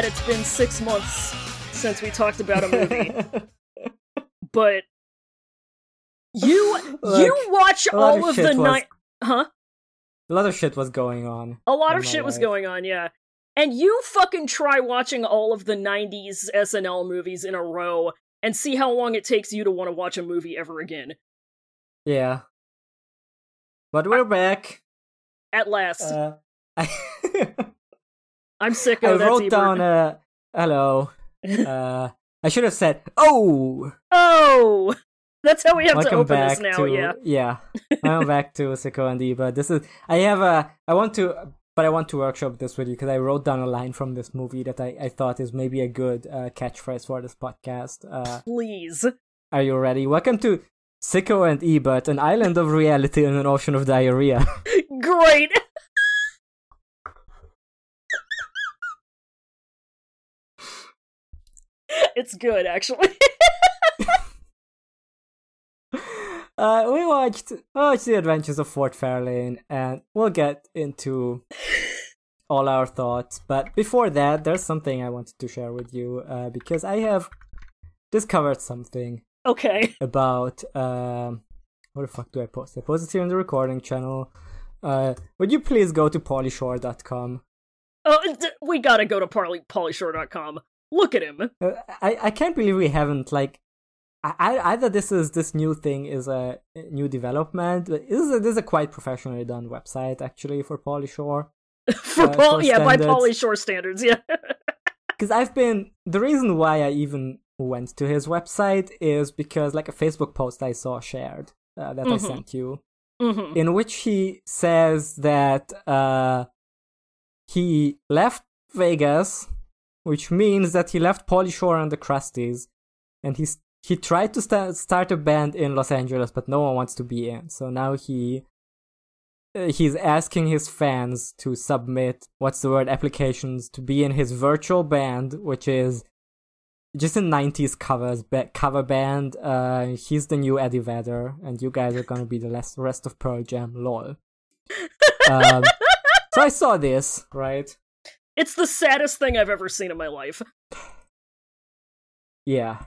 that it's been six months since we talked about a movie, but you Look, you watch of all of shit the was- night, huh? A lot of shit was going on. A lot of shit was life. going on, yeah. And you fucking try watching all of the 90s SNL movies in a row and see how long it takes you to want to watch a movie ever again. Yeah. But we're back. At last. Uh, I, I'm sick of. I wrote down a hello. Uh I should have said oh Oh! That's how we have to open back this now, to yeah. yeah. Welcome back to Sicko and Ebert. This is I have a I want to but I want to workshop this with you because I wrote down a line from this movie that I, I thought is maybe a good uh, catchphrase for this podcast. Uh, Please. are you ready? Welcome to Sicko and Ebert, an island of reality in an ocean of diarrhea. Great! it's good, actually. Uh, we watched watched the Adventures of Ford Fairlane, and we'll get into all our thoughts. But before that, there's something I wanted to share with you uh, because I have discovered something okay. about um, what the fuck do I post? I post it here in the recording channel. Uh, would you please go to paulyshore.com? Oh, d- we gotta go to Pauly- paulyshore.com. Look at him. Uh, I I can't believe we haven't like. I, I- either this is this new thing is a new development. but This is a, this is a quite professionally done website actually for Pauly Shore. For Uh, Paul, yeah, by standards. Pauly Shore standards, yeah. Because I've been the reason why I even went to his website is because like a Facebook post I saw shared uh, that I Mhm. sent you, hmm in which he says that uh, he left Vegas, which means that he left Pauly Shore and the Krusties, and he's he tried to sta- start a band in Los Angeles, but no one wants to be in. So now he uh, he's asking his fans to submit what's the word applications to be in his virtual band, which is just a 90s covers ba- cover band. Uh, he's the new Eddie Vedder, and you guys are gonna be the less, rest of Pearl Jam. Lol. um, so I saw this right. It's the saddest thing I've ever seen in my life. Yeah,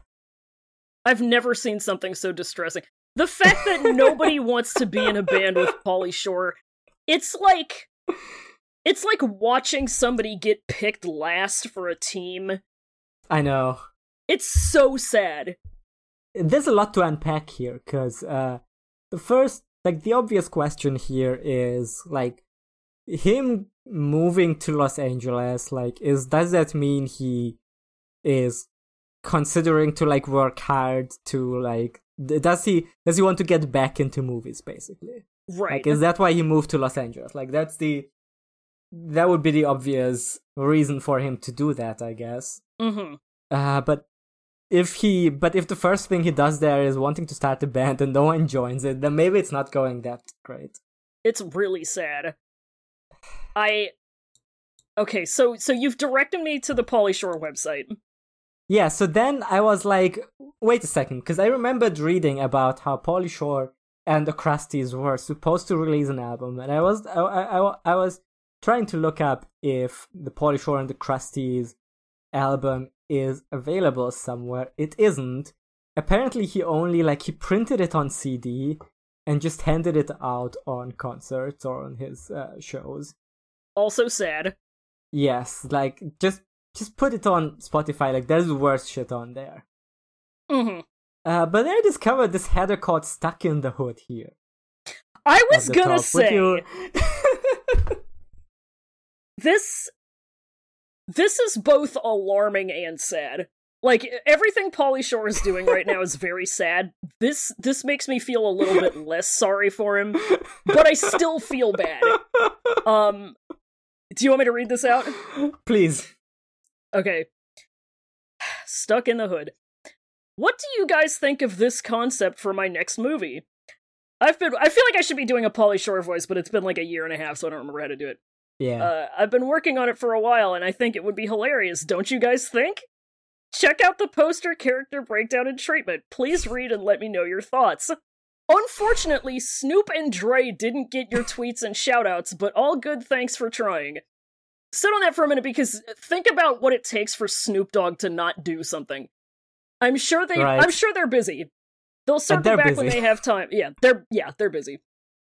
I've never seen something so distressing. The fact that nobody wants to be in a band with Pauly Shore, it's like it's like watching somebody get picked last for a team. I know. It's so sad. there's a lot to unpack here because uh, the first like the obvious question here is like him moving to los angeles like is does that mean he is considering to like work hard to like does he does he want to get back into movies basically Right. like is that why he moved to los angeles like that's the that would be the obvious reason for him to do that i guess hmm uh, but if he, but if the first thing he does there is wanting to start a band and no one joins it, then maybe it's not going that great. It's really sad. I Okay, so so you've directed me to the Pauly Shore website. Yeah, so then I was like, wait a second, because I remembered reading about how Pauly Shore and the Krusties were supposed to release an album, and I was I, I, I, was trying to look up if the Pauly Shore and the Krusties album is available somewhere. It isn't. Apparently, he only like he printed it on CD and just handed it out on concerts or on his uh, shows. Also sad. Yes, like just just put it on Spotify. Like there's worse shit on there. hmm Uh, but then I discovered this header called "Stuck in the Hood" here. I was gonna top. Say you- this this is both alarming and sad. Like everything Pauly Shore is doing right now is very sad. This this makes me feel a little bit less sorry for him, but I still feel bad. Um do you want me to read this out? Please. Okay. Stuck in the Hood. What do you guys think of this concept for my next movie? I've been I feel like I should be doing a Pauly Shore voice, but it's been like a year and a half, so I don't remember how to do it. Yeah. Uh, I've been working on it for a while, and I think it would be hilarious. Don't you guys think? Check out the poster, character breakdown, and treatment. Please read and let me know your thoughts. Unfortunately, Snoop and Dre didn't get your tweets and shoutouts, but all good thanks for trying. Sit on that for a minute because think about what it takes for Snoop Dogg to not do something. I'm sure they Right. I'm sure they're busy. They'll circle back when they have time. Yeah, they're yeah, they're busy.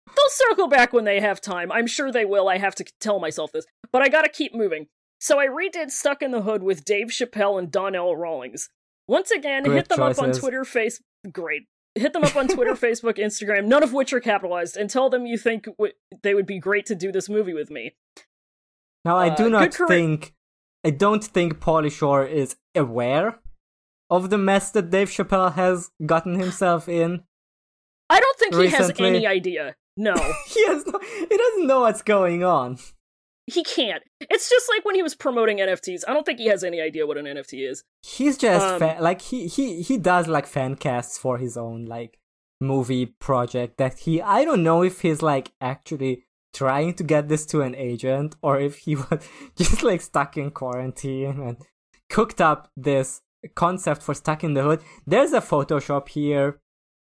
They'll circle back when they have time. I'm sure they will. I have to tell myself this. But I gotta keep moving. So I redid Stuck in the Hood with Dave Chappelle and Donnell Rawlings. Once again, Great hit them up on. Twitter, face great. Hit them up on Twitter, Facebook, Instagram, none of which are capitalized, and tell them you think w- they would be great to do this movie with me. Now, I Uh, do good not think, I don't think Pauly Shore is aware of the mess that Dave Chappelle has gotten himself in. I don't think he has any idea. No, He has no, he doesn't know what's going on. He can't. It's just like when he was promoting NFTs. I don't think he has any idea what an NFT is. He's just Um, fa- like he he he does like fan casts for his own like movie project that he I don't know if he's like actually trying to get this to an agent or if he was just like stuck in quarantine and cooked up this concept for stuck in the hood. There's a Photoshop here.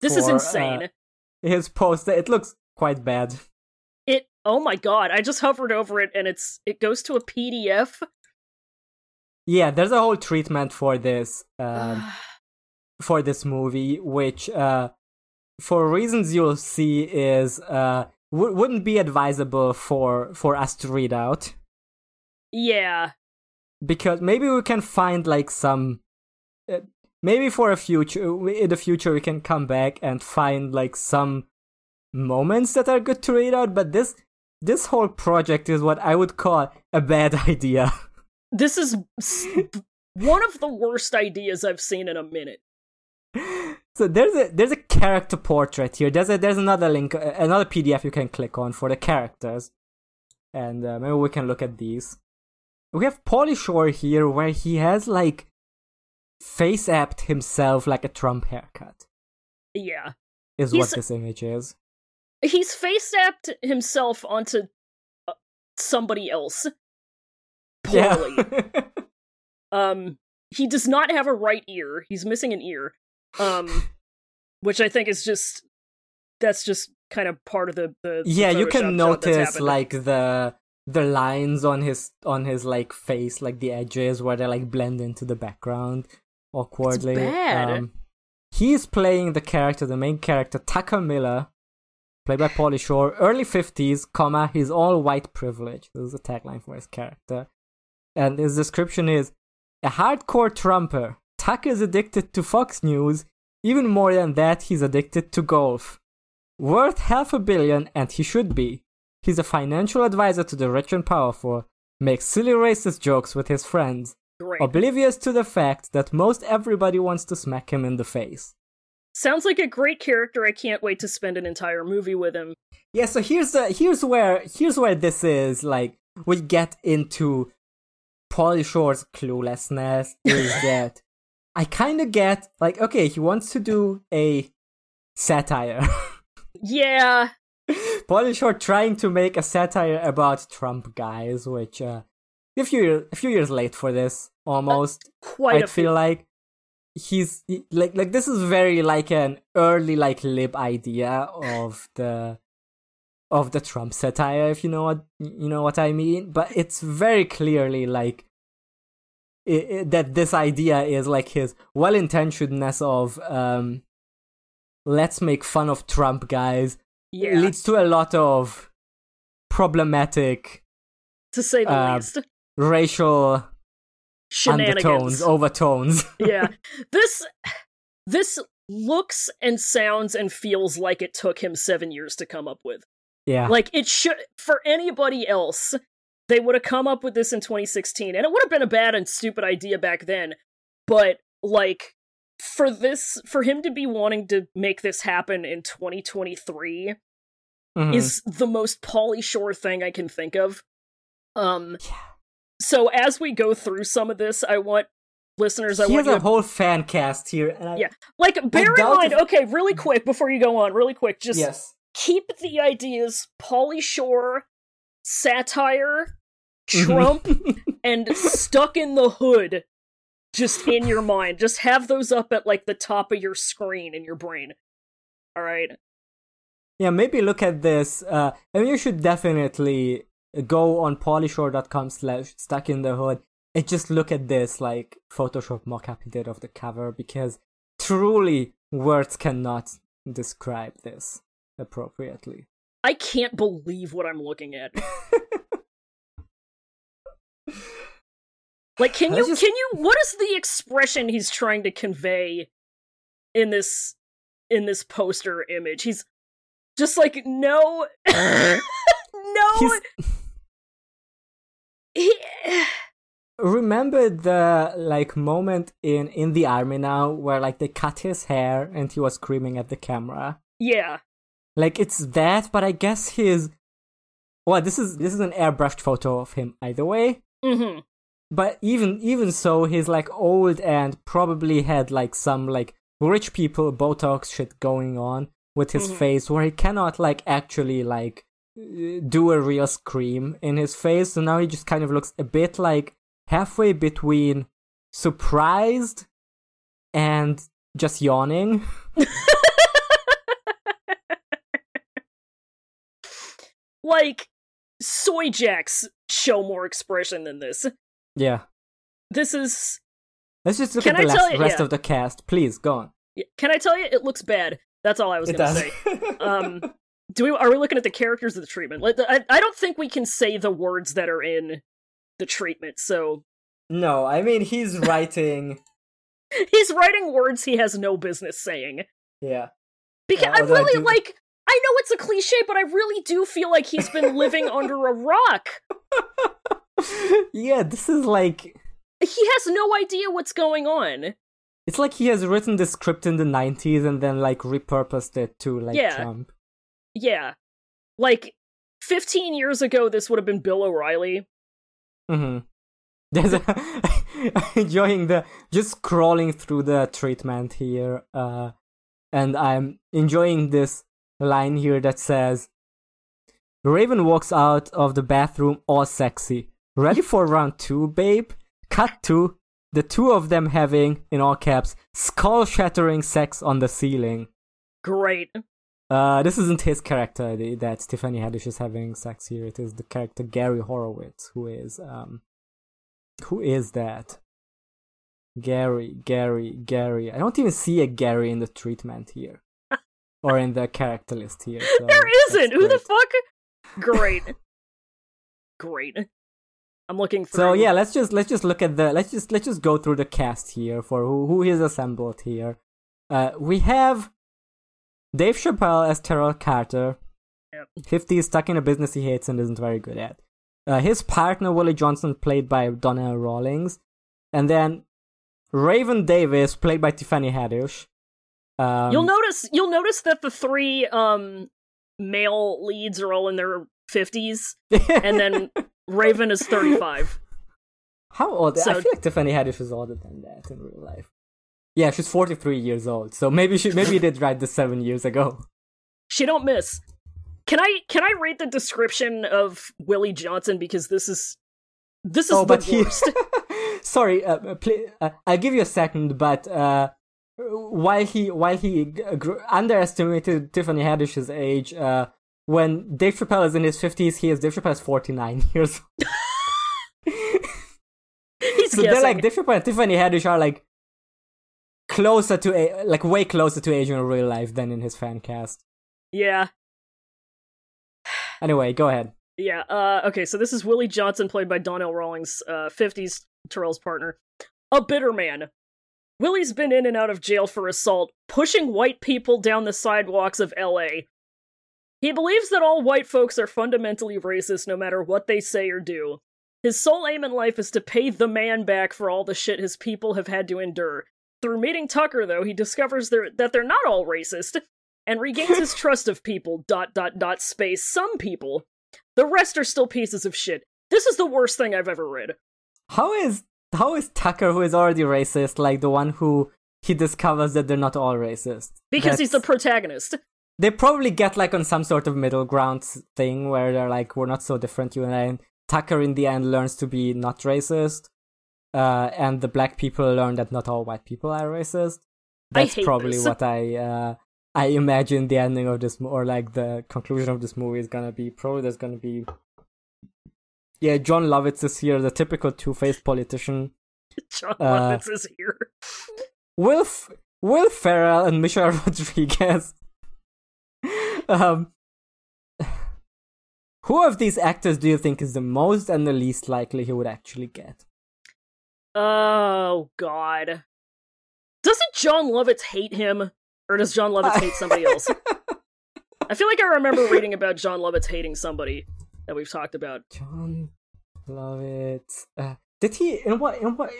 This is for, uh, insane. His poster it looks quite bad. Oh my god! I just hovered over it, and it's it goes to a PDF. Yeah, there's a whole treatment for this. Um, for this movie, which, uh, for reasons you'll see, is uh, w- wouldn't be advisable for for us to read out yeah, because maybe we can find like some. Uh, maybe for a future in the future we can come back and find like some moments that are good to read out but this this whole project is what i would call a bad idea this is one of the worst ideas I've seen in a minute. So there's a there's a character portrait here. There's a there's another link, uh, another PDF you can click on for the characters, and uh, maybe we can look at these. We have Pauly Shore here, where he has like face apped himself like a Trump haircut. Yeah, Is He's- what this image is. He's face apped himself onto uh, somebody else. Poorly. Yeah. Um, he does not have a right ear. He's missing an ear. Um, which I think is just that's just kind of part of the the, the yeah, you can notice like the the lines on his on his like face, like the edges where they like blend into the background awkwardly. bad. Um, he's playing the character, the main character, Tucker Miller, played by Pauly Shore, early fifties, comma, he's all white privilege. This is the tagline for his character. And his description is a hardcore Trumper. Tuck is addicted to Fox News. Even more than that, he's addicted to golf. Worth half a billion, and he should be. He's a financial advisor to the rich and powerful, makes silly racist jokes with his friends, Great. oblivious to the fact that most everybody wants to smack him in the face. Sounds like a great character. I can't wait to spend an entire movie with him. Yeah, so here's the here's where here's where this is like we get into Pauly Shore's cluelessness is that I kind of get like okay, he wants to do a satire. Yeah, Pauly Shore trying to make a satire about Trump guys, which uh, a few a few years late for this almost. quite I feel few. like he's he- like like this is very like an early like lib idea of the of the Trump satire, if you know what you know what I mean. But it's very clearly like i i that this idea is like his well intentionedness of um let's make fun of Trump guys Yeah, leads to a lot of problematic to say the uh, least. racial Shenanigans. undertones, overtones. yeah, this this looks and sounds and feels like it took him seven years to come up with. yeah. Like it should for anybody else, they would have come up with this in 2016, and it would have been a bad and stupid idea back then. But like for this, for him to be wanting to make this happen in 2023 Mhm. is the most Pauly Shore thing I can think of. Um, Yeah. So as we go through some of this, I want listeners, I he want has a whole fan cast here. And I, Yeah. like bear in mind. if- Okay, really quick before you go on, really quick, just Yes. keep the ideas Pauly Shore, satire, Mhm. Trump, and stuck in the hood just in your mind. Just have those up at like the top of your screen in your brain. All right. yeah, maybe look at this. Uh, I mean, you should definitely go on paulyshore.com slash stuck in the hood and just look at this like Photoshop mockup he did of the cover because truly words cannot describe this appropriately. I can't believe what I'm looking at. like, can you just- can you? What is the expression he's trying to convey in this in this poster image? He's just like no, no. He, Remember the like moment in in the army now where like they cut his hair and he was screaming at the camera. yeah, Like it's that, but I guess his well, this is this is an airbrushed photo of him either way. hmm But even even so, he's like old and probably had like some like rich people Botox shit going on with his Mhm. face where he cannot like actually like do a real scream in his face. So now he just kind of looks a bit like halfway between surprised and just yawning. like soy jacks show more expression than this. Yeah. This is. Let's just look Can at the last, you- rest yeah. of the cast. Please go on. Can I tell you? It looks bad. That's all I was gonna does. say. Um, do we? Are we looking at the characters of the treatment? Like, I, I don't think we can say the words that are in the treatment. So no, I mean he's writing. he's writing words he has no business saying. yeah. Because Yeah, I although I really do- like. I know it's a cliche, but I really do feel like he's been living under a rock. yeah, this is like He has no idea what's going on. it's like he has written the script in the 90s and then like repurposed it to like Yeah. Trump. Yeah, like 15 years ago, this would have been Bill O'Reilly. Mm-hmm. There's a enjoying the just scrolling through the treatment here uh and I'm enjoying this line here that says Raven walks out of the bathroom all sexy. Ready for round 2, babe? Cut to the two of them having in all caps skull shattering sex on the ceiling. Great. Uh, this isn't his character that Tiffany Haddish is having sex here. It is the character Gary Horowitz, who is um, who is that? Gary, Gary, Gary. I don't even see a Gary in the treatment here, or in the character list here. so there isn't. Who the fuck? Great. Great. I'm looking through. So yeah, let's just let's just look at the let's just let's just go through the cast here for who who is assembled here. Uh, we have Dave Chappelle as Terrell Carter. Yep. 50 is stuck in a business he hates and isn't very good at. Uh, his partner Willie Johnson, played by Donnell Rawlings, and then Raven Davis, played by Tiffany Haddish. Um, You'll notice. You'll notice that the three um male leads are all in their 50s, and then Raven is 35. How old? I feel like Tiffany Haddish is older than that in real life. Yeah, she's 43 years old, so maybe she maybe you did write this seven years ago. She don't miss. Can I can I read the description of Willie Johnson because this is this is oh, the but he. worst. Sorry, uh, uh, pl- uh, I'll give you a second, but uh, while he while he g- underestimated Tiffany Haddish's age, uh, when Dave Chappelle is in his 50s, he is Dave Chappelle is 49 years old. He's so guessing. they're like Dave Chappelle and Tiffany Haddish are like closer to a- like way closer to age in real life than in his fan cast. yeah. Anyway, go ahead. Yeah. Uh, okay, so this is Willie Johnson, played by Donnell Rawlings, uh, 50s Terrell's partner. A bitter man. Willie's been in and out of jail for assault, pushing white people down the sidewalks of LA. He believes that all white folks are fundamentally racist no matter what they say or do. His sole aim in life is to pay the man back for all the shit his people have had to endure. Through meeting Tucker, though, he discovers they're, that they're not all racist and regains his trust of people. Dot dot dot space. Some people. The rest are still pieces of shit. This is the worst thing I've ever read. How is how is Tucker, who is already racist, like the one who he discovers that they're not all racist? Because he's the protagonist. they probably get like on some sort of middle ground thing where they're like, we're not so different, you and I. Tucker in the end learns to be not racist, uh, and the black people learn that not all white people are racist. That's probably this. what I. Uh, I imagine the ending of this, or like the conclusion of this movie is gonna be probably there's gonna be, yeah, John Lovitz is here, the typical two-faced politician. John Uh, Lovitz is here. Will F- Will Ferrell and Michelle Rodriguez. um, who of these actors do you think is the most and the least likely he would actually get? Oh God. Doesn't John Lovitz hate him, or does John Lovitz hate somebody else? I feel like I remember reading about John Lovitz hating somebody that we've talked about. John Lovitz. Uh, did he in what in what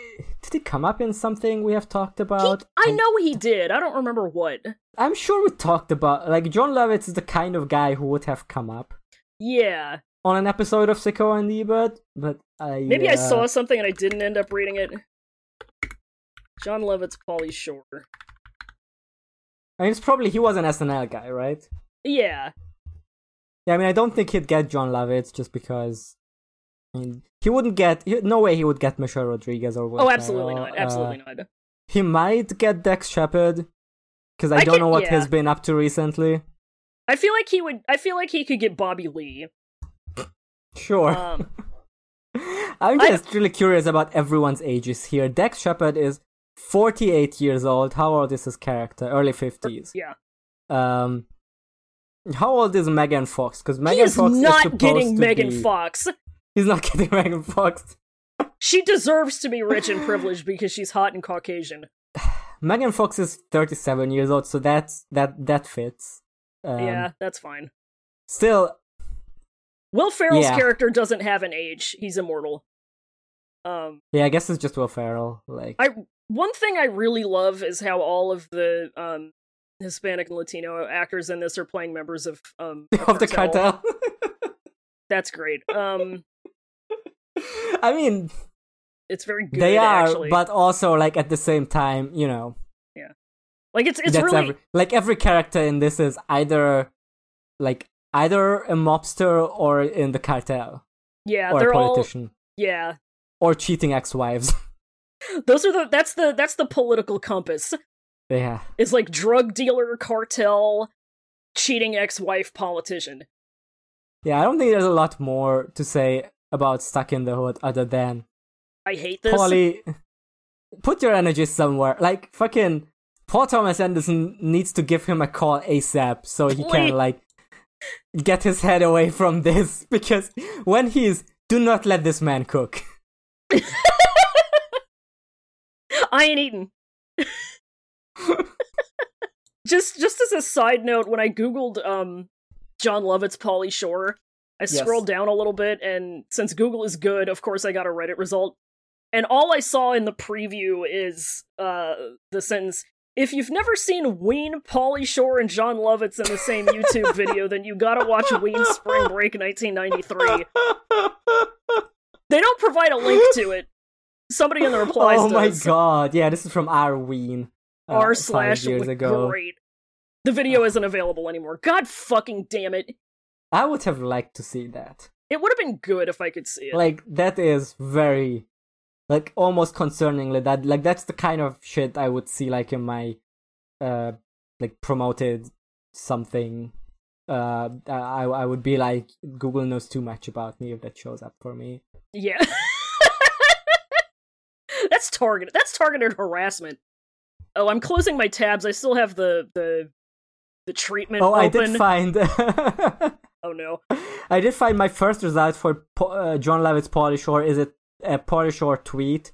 did he come up in something we have talked He- about? I know he did. I don't remember what. I'm sure we talked about like John Lovitz is the kind of guy who would have come up Yeah, on an episode of Sicko and Ebert, but I maybe I uh, saw something and I didn't end up reading it. John Lovitz, Pauly Shore. I mean, it's probably he was an SNL guy, right? Yeah, Yeah, I mean, I don't think he'd get John Lovitz just because. I mean, he wouldn't get. He, no way he would get Michelle Rodriguez or. Will oh, absolutely not. Absolutely Uh, not. He might get Dax Shepard because I, I don't can- know what yeah. he's been up to recently. I feel like he would. I feel like he could get Bobby Lee. Sure. Um, I'm just really curious about everyone's ages here. Dax Shepard is 48 years old. How old is his character? Early 50s. yeah, Um, how old is Megan Fox? Because Megan is Fox is not getting Megan be... Fox. He's not getting Megan Fox. She deserves to be rich and privileged because she's hot and Caucasian. Megan Fox is 37 years old, so that's that that fits. Um, yeah, that's fine. Still, Will Ferrell's Yeah. character doesn't have an age; he's immortal. Um, yeah, I guess it's just Will Ferrell. Like, I one thing I really love is how all of the um Hispanic and Latino actors in this are playing members of um of the cartel. That's great. Um, I mean, it's very good. they are, actually. but also like at the same time, you know, Yeah, like it's it's that's really every, like every character in this is either like either a mobster or in the cartel yeah. or They're a all politician yeah. or cheating ex-wives. Those are the that's the that's the political compass. yeah. It's like drug dealer, cartel, cheating ex-wife, politician. Yeah, I don't think there's a lot more to say about Stuck in the Hood other than I hate this. Pauly, put your energy somewhere. Like fucking Paul Thomas Anderson needs to give him a call ASAP so he Please. can like get his head away from this because when he's do not let this man cook. I ain't eating. just just as a side note, when I googled um John Lovitz Pauly Shore, I Yes. scrolled down a little bit and since Google is good, of course I got a Reddit result. And all I saw in the preview is uh the sentence if you've never seen Ween, Pauly Shore, and John Lovitz in the same YouTube video, then you gotta watch Ween Spring Break 1993. They don't provide a link to it. Somebody in the replies oh my does. god! Yeah, this is from Arween. uh, R slash years ago. great. The video isn't available anymore. God fucking damn it. I would have liked to see that. It would have been good if I could see it. Like that is very, like almost concerningly that like that's the kind of shit I would see like in my, uh, like promoted something. Uh, I I would be like Google knows too much about me if that shows up for me. yeah. That's targeted. That's targeted harassment. Oh, I'm closing my tabs. I still have the the the treatment Oh, I open. did find. oh no. I did find my first result for Po- uh, John Lovitz Pauly Shore is a, a Shore tweet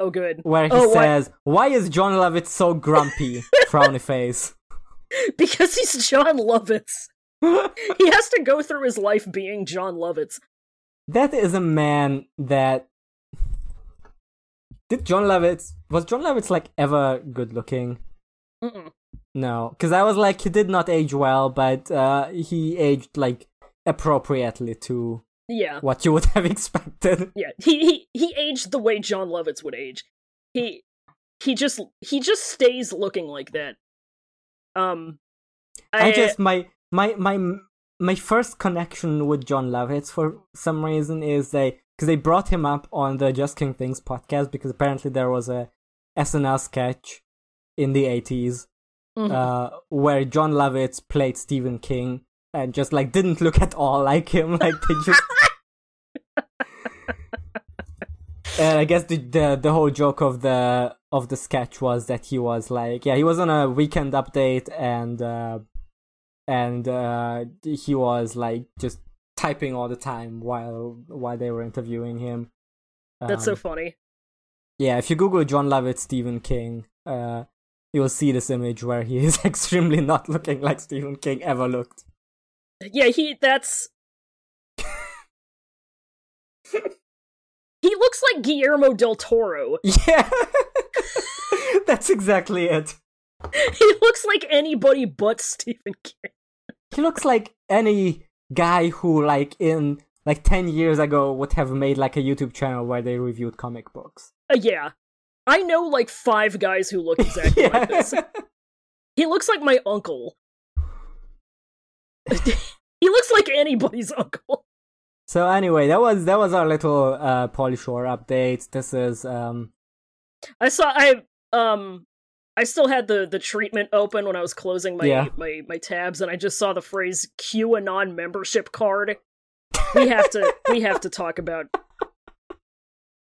Oh good. where he Oh, what? says, "Why is John Lovitz so grumpy?" Frowny face. Because he's John Lovitz. He has to go through his life being John Lovitz. that is a man that did John Lovitz was John Lovitz like ever good looking? Mm-mm. No, because I was like he did not age well, but uh, he aged like appropriately to Yeah. what you would have expected. Yeah, he he he aged the way John Lovitz would age. He he just he just stays looking like that. Um, I, I just my my my my first connection with John Lovitz for some reason is they because they brought him up on the Just King Things podcast because apparently there was a SNL sketch in the eighties Mhm. uh, where John Lovitz played Stephen King and just like didn't look at all like him. Like they just. and I guess the, the the whole joke of the of the sketch was that he was like, yeah, he was on a weekend update and uh, and uh, he was like just typing all the time while while they were interviewing him. That's so Um, funny. yeah, if you Google John Lovitz Stephen King, uh, you'll see this image where he is extremely not looking like Stephen King ever looked. Yeah, he that's He looks like Guillermo del Toro. Yeah, that's exactly it. He looks like anybody but Stephen King. He looks like any guy who, like, in like ten years ago, would have made like a YouTube channel where they reviewed comic books. Uh, yeah. I know like five guys who look exactly like this. He looks like my uncle. He looks like anybody's uncle. So anyway, that was that was our little uh Pauly Shore update. This is um I saw I um I still had the the treatment open when I was closing my Yeah. my my tabs and I just saw the phrase QAnon membership card. We have to we have to talk about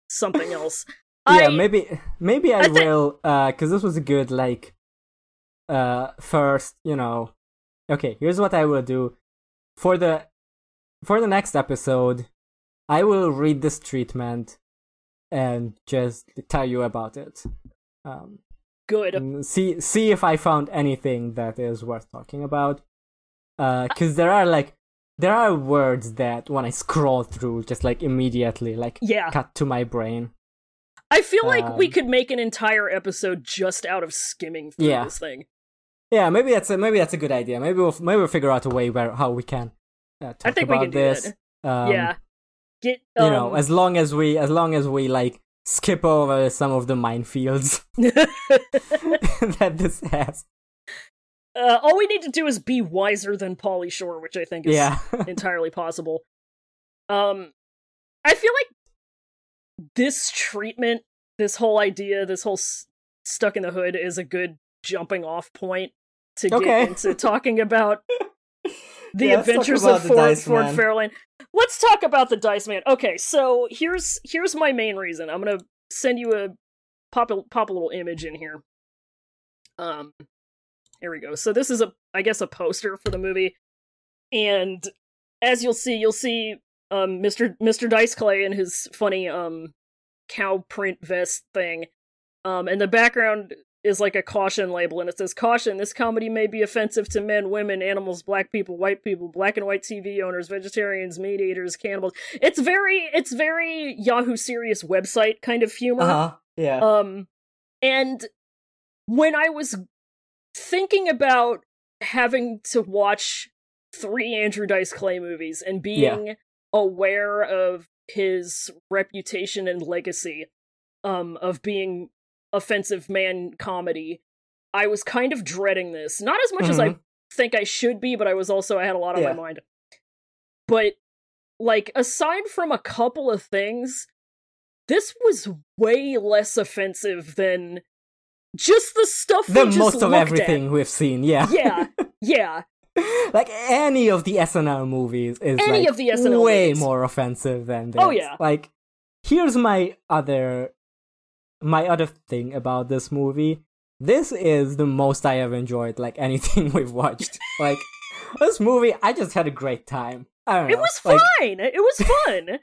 something else. yeah I, maybe maybe I, I thi- will uh because this was a good like uh first you know okay here's what I will do for the for the next episode I will read this treatment and just tell you about it um good. see see if I found anything that is worth talking about. Uh, Because there are like there are words that when I scroll through, just like immediately like Yeah. cut to my brain. I feel like we um, could make an entire episode just out of skimming through Yeah. this thing. Yeah, maybe that's a, maybe that's a good idea. Maybe we'll maybe we'll figure out a way where how we can uh, talk I think we about can do this. Um, yeah. Get you um, know, as long as we as long as we like skip over some of the minefields that this has. uh, all we need to do is be wiser than Pauly Shore, which I think is Yeah. entirely possible. Um, I feel like this treatment, this whole idea, this whole s- stuck in the hood is a good jumping off point to get Okay. into talking about the Yeah, adventures of Ford, Ford Man. Fairlane. Let's talk about the Dice Man. Okay, so here's here's my main reason. I'm gonna send you a pop a, pop a little image in here. Um, here we go. So this is a I guess a poster for the movie, and as you'll see, you'll see um Mr. Mr. Dice Clay in his funny um cow print vest thing. Um, and the background is like a caution label, and it says, Caution, this comedy may be offensive to men, women, animals, black people, white people, black and white TV owners, vegetarians, meat eaters, cannibals. It's very, it's very Yahoo Serious website kind of humor. Uh-huh. Yeah. Um, and when I was thinking about having to watch three Andrew Dice Clay movies and being aware of his reputation and legacy, um, of being offensive man comedy, I was kind of dreading this. Not as much as I Mhm. think I should be, but I was also I had a lot on Yeah. my mind. But like aside from a couple of things, this was way less offensive than just the stuff just most of everything we've seen, yeah. Yeah, yeah. like any of the SNL movies is Any like of the SNL way movies. more offensive than this. Oh, yeah. Like here's my other my other thing about this movie. This is the most I have enjoyed like anything we've watched. like this movie I just had a great time. I don't know. It was like, fine. It was fun.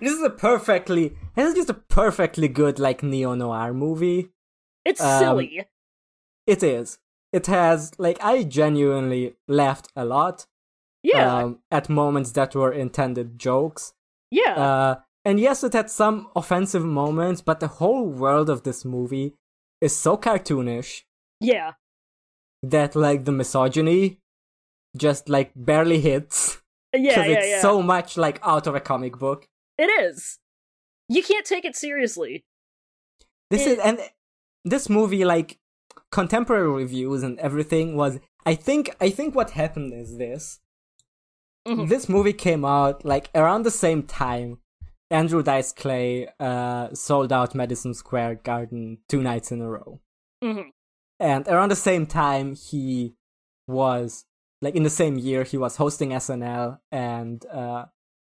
this is a perfectly this is just a perfectly good like neo noir movie. It's Um, silly. It is. It has like I genuinely laughed a lot. Yeah, um, at moments that were intended jokes. yeah. Uh, and yes, it had some offensive moments, but the whole world of this movie is so cartoonish yeah. that like the misogyny just like barely hits Yeah, because yeah, it's yeah. so much like out of a comic book. It is. You can't take it seriously. This It- is and this movie like contemporary reviews and everything was I think I think what happened is this. Mhm. This movie came out like around the same time Andrew Dice Clay uh, sold out Madison Square Garden two nights in a row. Mhm. and around the same time he was like in the same year he was hosting SNL and uh,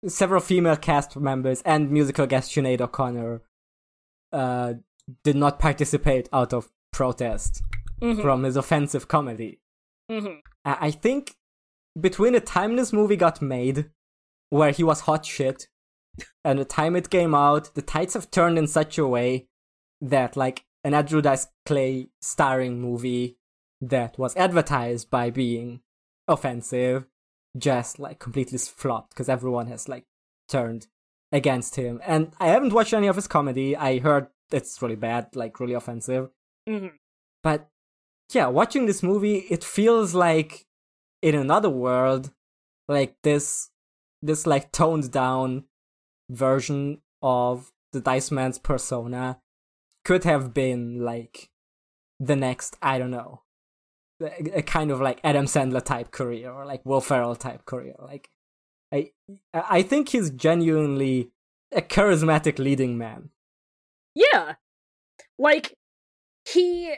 several female cast members and musical guest Sinead O'Connor uh, did not participate out of protest Mhm. from his offensive comedy. Mhm. I I think between the time this movie got made, where he was hot shit, and the time it came out, the tides have turned in such a way that like an Andrew Dice Clay starring movie that was advertised by being offensive just like completely flopped because everyone has like turned against him. And I haven't watched any of his comedy. I heard it's really bad, like really offensive. Mhm. But yeah, watching this movie, it feels like in another world, like this, this like toned down version of the Dice Man's persona could have been like the next, I don't know, a, kind of like Adam Sandler type career or like Will Ferrell type career. Like, I, I think he's genuinely a charismatic leading man. Yeah. Like he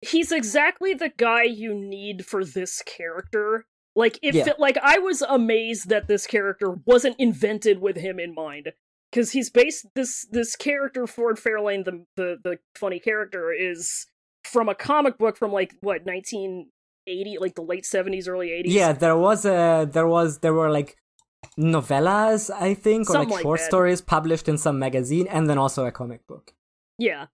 he's exactly the guy you need for this character. Like if Yeah. like I was amazed that this character wasn't invented with him in mind cuz he's based this this character Ford Fairlane the the the funny character is from a comic book from like what 1980 like the late 70s early 80s. Yeah, there was a there was there were like novellas, I think, or like like short that. stories published in some magazine, and then also a comic book Yeah.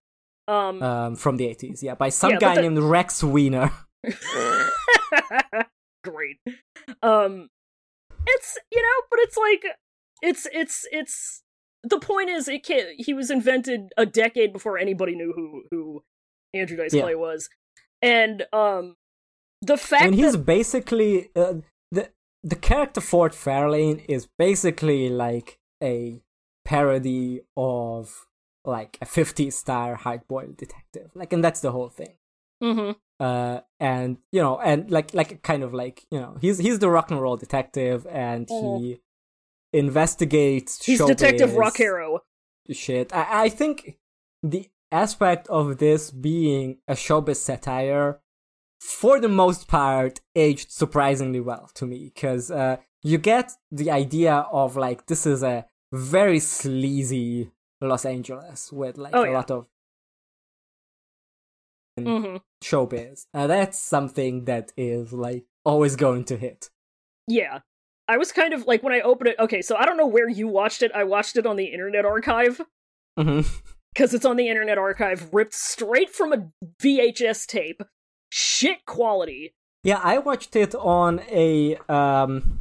Um um, from the eighties. Yeah, by some Yeah, guy the- named Rex Weiner. Great. Um it's you know, but it's like it's it's it's the point is it can he was invented a decade before anybody knew who who Andrew Dice Yeah. Clay was. And um the fact and he's that basically uh, the the character Ford Fairlane is basically like a parody of like a 50 star hard boiled detective like and that's the whole thing Mhm. uh and you know and like like kind of like you know he's he's the rock and roll detective and he investigates he's Detective showbiz Rock Hero. shit I, I think the aspect of this being a showbiz satire for the most part aged surprisingly well to me because uh you get the idea of like this is a very sleazy los angeles with like Oh, a yeah. lot of Mhm. showbiz. Uh, that's something that is like always going to hit. Yeah. I was kind of like when I opened it. Okay, so I don't know where you watched it. I watched it on the Internet Archive hmm because it's on the Internet Archive, ripped straight from a VHS tape. Shit quality. Yeah, I watched it on a um,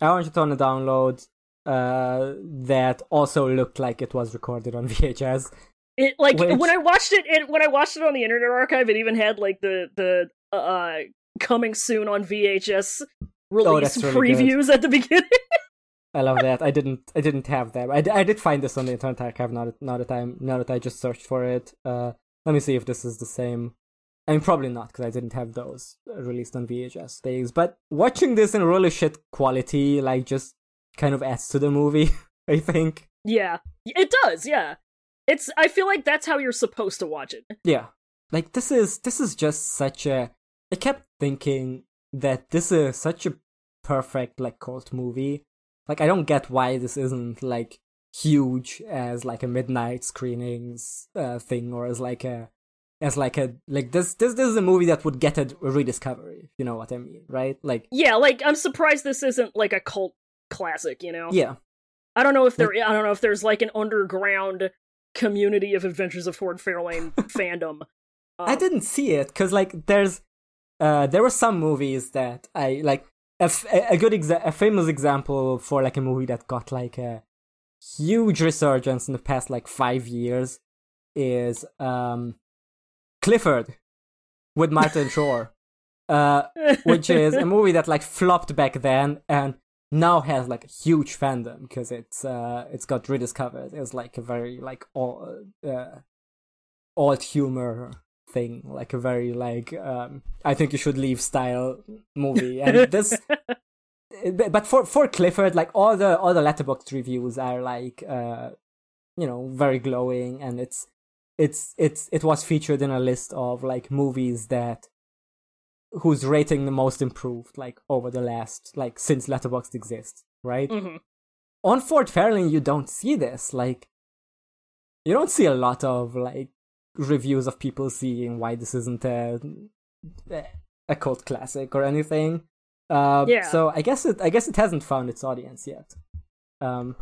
I watched it on a download uh that also looked like it was recorded on VHS. It like Which- when I watched it, it when I watched it on the Internet Archive, it even had like the the uh coming soon on VHS release Oh, really good. previews at the beginning. I love that. I didn't I didn't have that. I, d- I did find this on the Internet Archive now that now that I now that I just searched for it. Uh, let me see if this is the same. I mean, probably not because I didn't have those uh, released on VHS days. But watching this in really shit quality, like, just kind of adds to the movie. I think. yeah, it does. Yeah, it's. I feel like that's how you're supposed to watch it. Yeah. Like this is this is just such a I kept thinking that this is such a perfect like cult movie. Like I don't get why this isn't like huge as like a midnight screenings uh, thing or as like a as like a like this this this is a movie that would get a rediscovery, if you know what I mean, right? Like Yeah, like I'm surprised this isn't like a cult classic. You know. yeah. I don't know if there. I don't know if there's like an underground community of Adventures of Ford Fairlane fandom. I Um, didn't see it because like there's uh there were some movies that I like a, f- a good exa- a famous example for like a movie that got like a huge resurgence in the past like five years is um Clifford with Martin Short, uh which is a movie that like flopped back then and now has like a huge fandom because it's uh it's got rediscovered. It's like a very like all uh alt humor thing. Like a very like um i think you should leave style movie. And this but for for clifford like all the all the letterboxd reviews are like uh you know very glowing. And it's it's it's it was featured in a list of like movies that whose rating the most improved like over the last like since Letterboxd exists, right? hmm On Ford Fairlane, you don't see this. Like, you don't see a lot of like reviews of people seeing why this isn't a a cult classic or anything. Uh, Yeah. So I guess it I guess it hasn't found its audience yet. Um,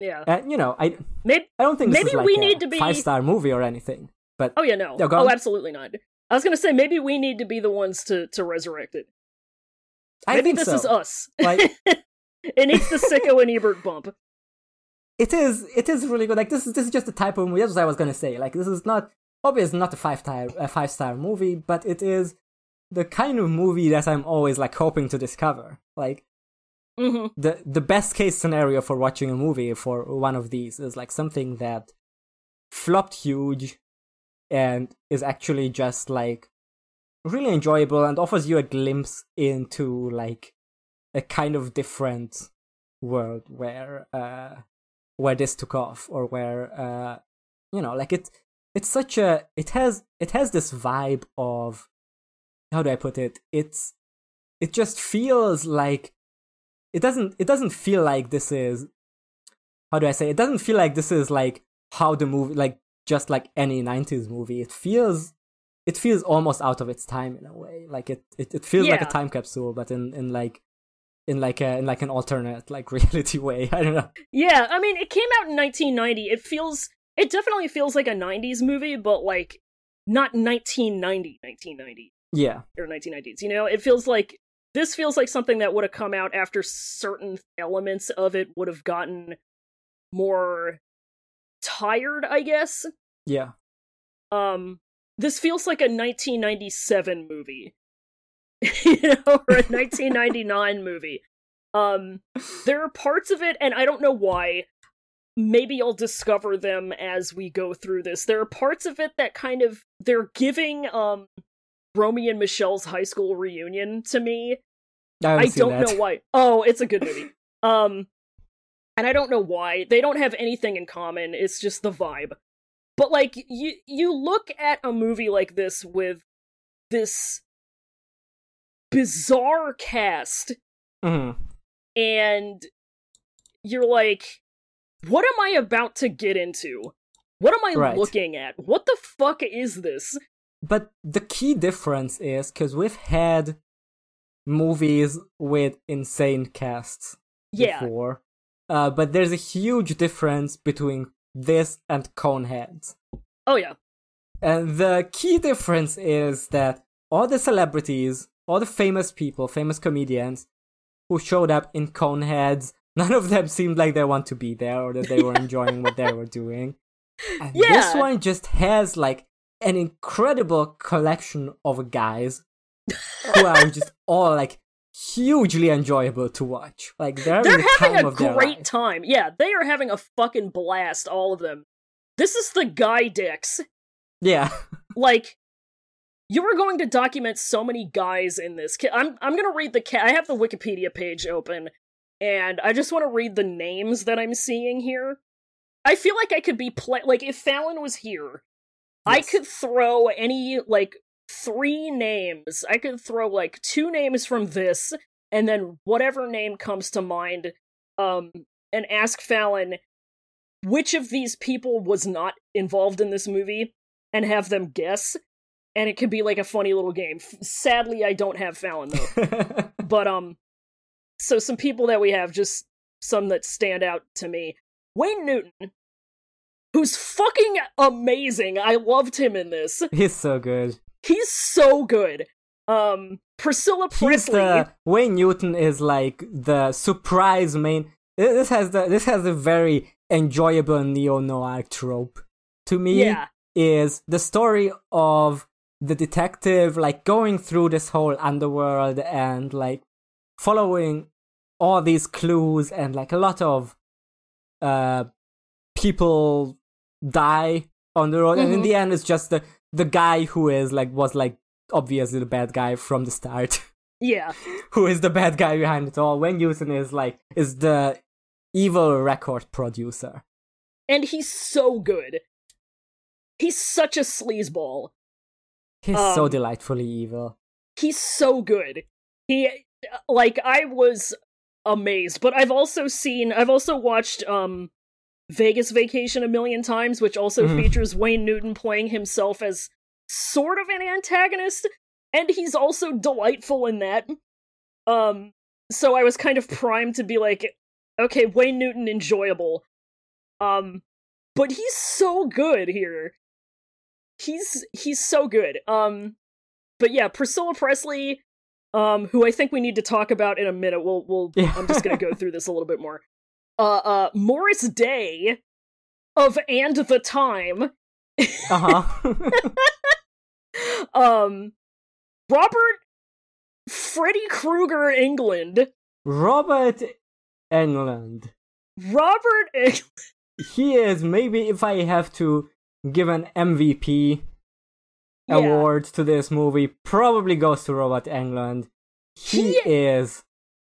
Yeah. and, you know, I Maybe. I don't think this Maybe is like we a need to be- five star movie or anything. But Oh yeah, no. Oh, absolutely not. I was gonna say maybe we need to be the ones to to resurrect it. I Maybe think this so. is us. Like- it needs the sicko and Ebert bump. it is it is really good. Like this is this is just the type of movie. That's what I was gonna say. Like this is not obviously not a five star a five star movie, but it is the kind of movie that I'm always like hoping to discover. Like hmm the the best case scenario for watching a movie for one of these is like something that flopped huge and is actually just like really enjoyable and offers you a glimpse into like a kind of different world where uh where this took off or where uh you know like it it's such a it has it has this vibe of how do i put it? It's it just feels like it doesn't it doesn't feel like this is how do i say? It doesn't feel like this is like how the movie like just like any 90s movie it feels it feels almost out of its time in a way. Like it it, it feels like a time capsule but in in like in like a in like an alternate like reality way. I don't know. Yeah, I mean, it came out in 1990. It feels, it definitely feels like a 90s movie, but like not 1990, 1990 yeah. or 1990s. You know, it feels like this feels like something that would have come out after certain elements of it would have gotten more tired, I guess. yeah Um, this feels like a 1997 movie, you know, or a 1999 movie. Um, there are parts of it, and I don't know why. Maybe I'll discover them as we go through this. There are parts of it that kind of they're giving um Romy and Michelle's high school reunion to me. i, I don't that. know why. Oh, it's a good movie. um, and I don't know why. They don't have anything in common. It's just the vibe. But like you, you look at a movie like this with this bizarre cast, Mhm. and you're like, what am I about to get into? What am I Right. looking at? What the fuck is this? But the key difference is because we've had movies with insane casts Yeah, before, uh, but there's a huge difference between this and Coneheads. oh yeah, And the key difference is that all the celebrities, all the famous people, famous comedians who showed up in Coneheads, none of them seemed like they want to be there or that they were enjoying what they were doing. And this one just has like an incredible collection of guys who are just all like hugely enjoyable to watch. Like they're having, they're the having a great time. Yeah, they are having a fucking blast, all of them. This is the guy dicks. Yeah. Like, you are going to document so many guys in this. I'm I'm gonna read the ca- I have the Wikipedia page open, and I just want to read the names that I'm seeing here. I feel like I could be play like if Fallon was here, I could throw any like three names. I could throw like two names from this, and then whatever name comes to mind, um, and ask Fallon which of these people was not involved in this movie, and have them guess. And it could be like a funny little game. Sadly, I don't have Fallon though. but um, so some people that we have, just some that stand out to me. Wayne Newton, who's fucking amazing. I loved him in this. He's so good. He's so good. Um, Priscilla He's Presley. the Wayne Newton is like the surprise main. This has the this has a very enjoyable neo noir trope. To me, Yeah. is the story of the detective like going through this whole underworld and like following all these clues and like a lot of uh people die on the road and in Mhm. the end it's just the the guy who is like was like obviously the bad guy from the start Yeah. who is the bad guy behind it all when Newton is like is the evil record producer And he's so good. he's such a sleazeball. He's so Um, delightfully evil. He's so good. He like I was amazed, but I've also seen I've also watched um Vegas Vacation a million times, which also Mhm. features Wayne Newton playing himself as sort of an antagonist, and he's also delightful in that. Um so I was kind of primed to be like, okay, Wayne Newton enjoyable. Um but he's so good here. He's he's so good. Um but yeah, Priscilla Presley, um, who I think we need to talk about in a minute. We'll we'll Yeah. I'm just gonna go through this a little bit more. Uh uh Morris Day of And the Time. Uh-huh. Um Robert Freddy Krueger Englund. Robert Englund. Robert Eng- He is maybe if I have to give an MVP Yeah. award to this movie, probably goes to Robert Englund. He, He- is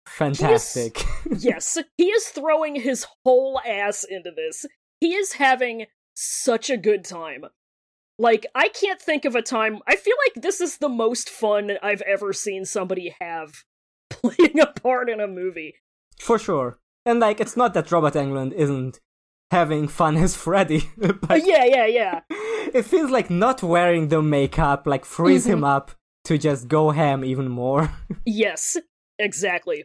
fantastic. yes, he is throwing his whole ass into this. He is having such a good time. Like, I can't think of a time. I feel like this is the most fun I've ever seen somebody have playing a part in a movie. For sure. And like it's not that Robert Englund isn't having fun as Freddy, but yeah, yeah, yeah. it feels like not wearing the makeup like frees Mm-hmm. him up to just go ham even more. Yes, exactly.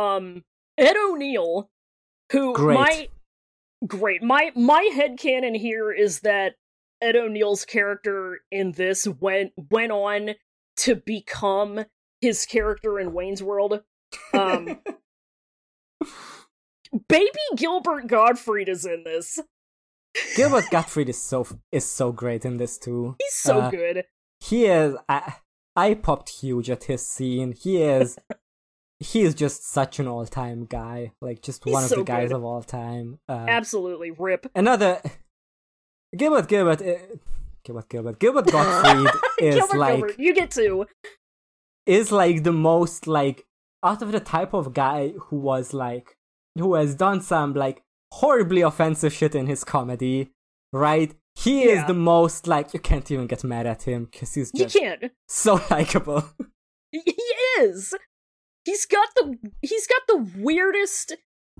Um, Ed O'Neill, who Great. my great my my headcanon here is that Ed O'Neill's character in this went went on to become his character in Wayne's World. Um, baby Gilbert Gottfried is in this. Gilbert Gottfried is so is so great in this too. He's so Uh, good. He is I, I popped huge at his scene. He is he is just such an all-time guy. Like just He's one of so the guys good. of all time. Uh, Absolutely rip. another Gilbert Gilbert uh, Gilbert Gilbert Gilbert Gottfried is Gilbert like Gilbert, you get to. is like the most like out of the type of guy who was like who has done some like horribly offensive shit in his comedy, right? He Yeah. is the most like you can't even get mad at him because he's You just can't. so likable. He is. He's got the he's got the weirdest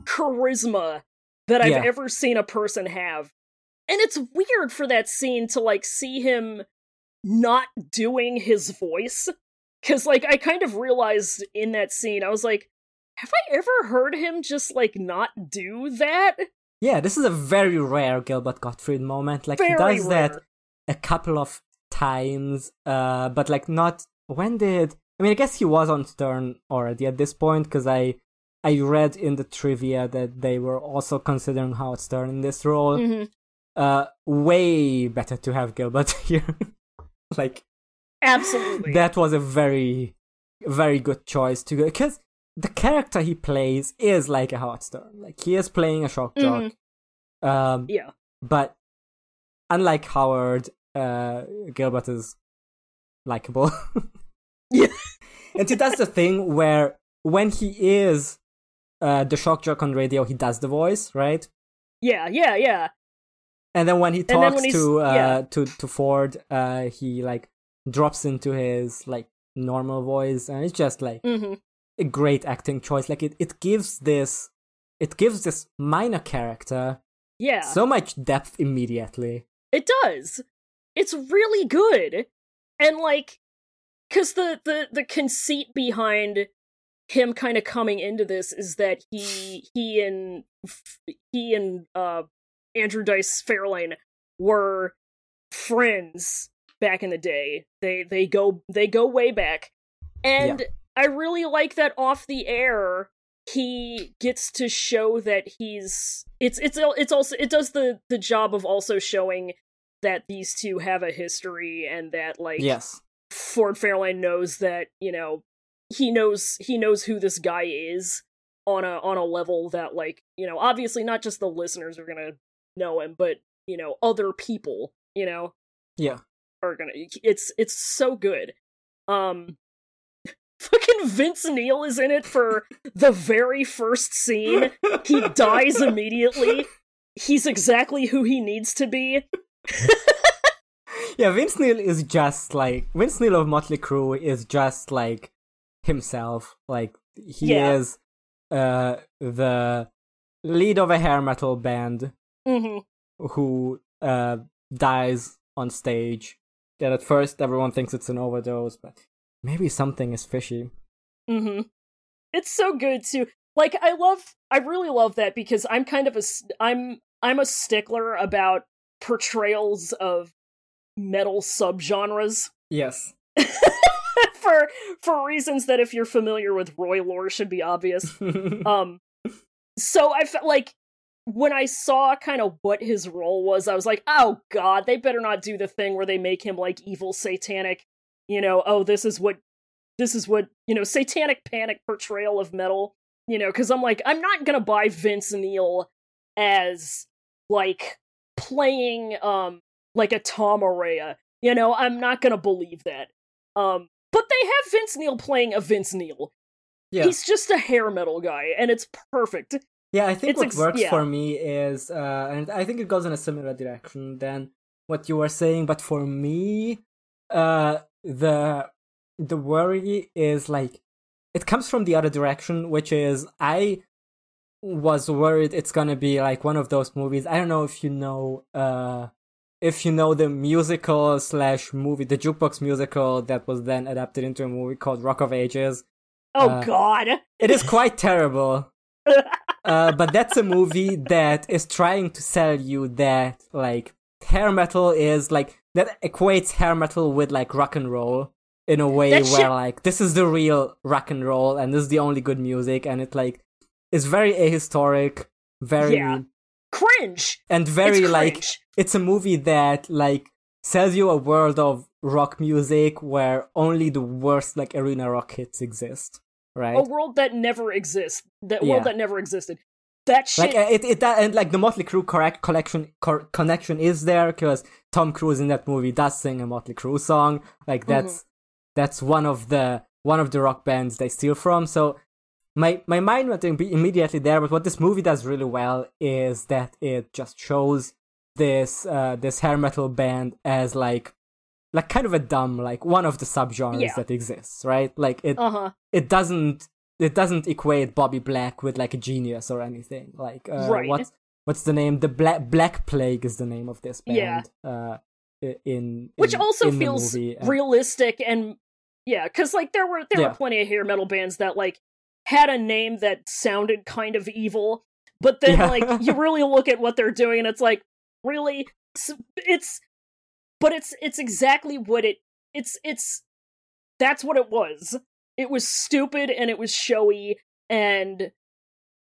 charisma that I've Yeah. ever seen a person have. And it's weird for that scene to like see him not doing his voice cuz like I kind of realized in that scene I was like have I ever heard him just like not do that? yeah, this is a very rare Gilbert Gottfried moment. Like he does rare. that a couple of times, uh, but like not. When did I mean? I guess he was on Stern already at this point because I I read in the trivia that they were also considering Howard Stern in this role. Mhm. Uh, way better to have Gilbert here. like Absolutely. that was a very very good choice to go because the character he plays is like a Howard Stern. Like he is playing a shock jock. Mhm. Um, yeah. but unlike Howard, uh, Gilbert is likable. Yeah. And he does the thing where when he is uh, the shock jock on radio, he does the voice, right? Yeah, yeah, yeah. And then when he talks when to uh, yeah. to to Ford, uh, he like drops into his like normal voice, and it's just like Mhm. a great acting choice. Like it, it gives this, it gives this minor character Yeah. so much depth immediately. It does. It's really good. And like cuz the the the conceit behind him kind of coming into this is that he he and he and uh Andrew Dice Fairlane were friends back in the day. They they go they go way back. And I really like that off the air he gets to show that he's it's it's it's also it does the the job of also showing that these two have a history and that like Yes. Ford Fairlane knows that you know he knows he knows who this guy is on a on a level that like you know obviously not just the listeners are gonna know him but you know other people you know Yeah. are gonna it's it's so good. Um fucking vince neil is in it for the very first scene. He dies immediately. He's exactly who he needs to be yeah, Vince Neil is just like Vince Neil of Motley Crue is just like himself. Like he Yeah. is uh the lead of a hair metal band hmm who uh dies on stage. That at first everyone thinks it's an overdose, but maybe something is fishy. Mm-hmm. It's so good too. Like I love, I really love that because I'm kind of a, I'm I'm a stickler about portrayals of metal subgenres Yes. for for reasons that if you're familiar with Roy lore should be obvious. Um, so I felt like when I saw kind of what his role was, I was like, oh god, they better not do the thing where they make him like evil satanic, you know, oh, this is what this is what, you know, satanic panic portrayal of metal, you know, because I'm like, I'm not gonna buy Vince Neil as like playing um like a Tom Araya. You know, I'm not gonna believe that. Um but they have Vince Neil playing a Vince Neil. yeah. He's just a hair metal guy, and it's perfect. Yeah, I think It's what ex- works yeah. for me is, uh, and I think it goes in a similar direction than what you were saying. But for me, uh, the the worry is like it comes from the other direction, which is I was worried it's gonna be like one of those movies. I don't know if you know, uh, if you know the musical slash movie, the jukebox musical that was then adapted into a movie called Rock of Ages. Oh Uh, God! It is quite terrible uh, but that's a movie that is trying to sell you that like hair metal is like that equates hair metal with like rock and roll in a way That where shit- like this is the real rock and roll and this is the only good music and it like is very ahistoric very Yeah. Cringe. and very it's like cringe. it's a movie that like sells you a world of rock music where only the worst like arena rock hits exist right a world that never exists. That Yeah. world that never existed. That shit. Like it, it, that, and like the Motley Crue correct collection cor- connection is there because Tom Cruise in that movie does sing a Motley Crue song. Like mm-hmm. that's that's one of the one of the rock bands they steal from. So my my mind went im- immediately there. But what this movie does really well is that it just shows this uh this hair metal band as like like kind of a dumb like one of the subgenres Yeah. that exists, right? Like it uh huh. it doesn't it doesn't equate Bobby Black with like a genius or anything. Like uh, Right. what's what's the name? The Black Black Plague is the name of this band. Yeah. Uh, i- in Which in- also in feels realistic and yeah, because like there were there Yeah. were plenty of hair metal bands that like had a name that sounded kind of evil, but then Yeah. like you really look at what they're doing and it's like really it's, it's but it's it's exactly what it it's it's that's what it was. It was stupid and it was showy and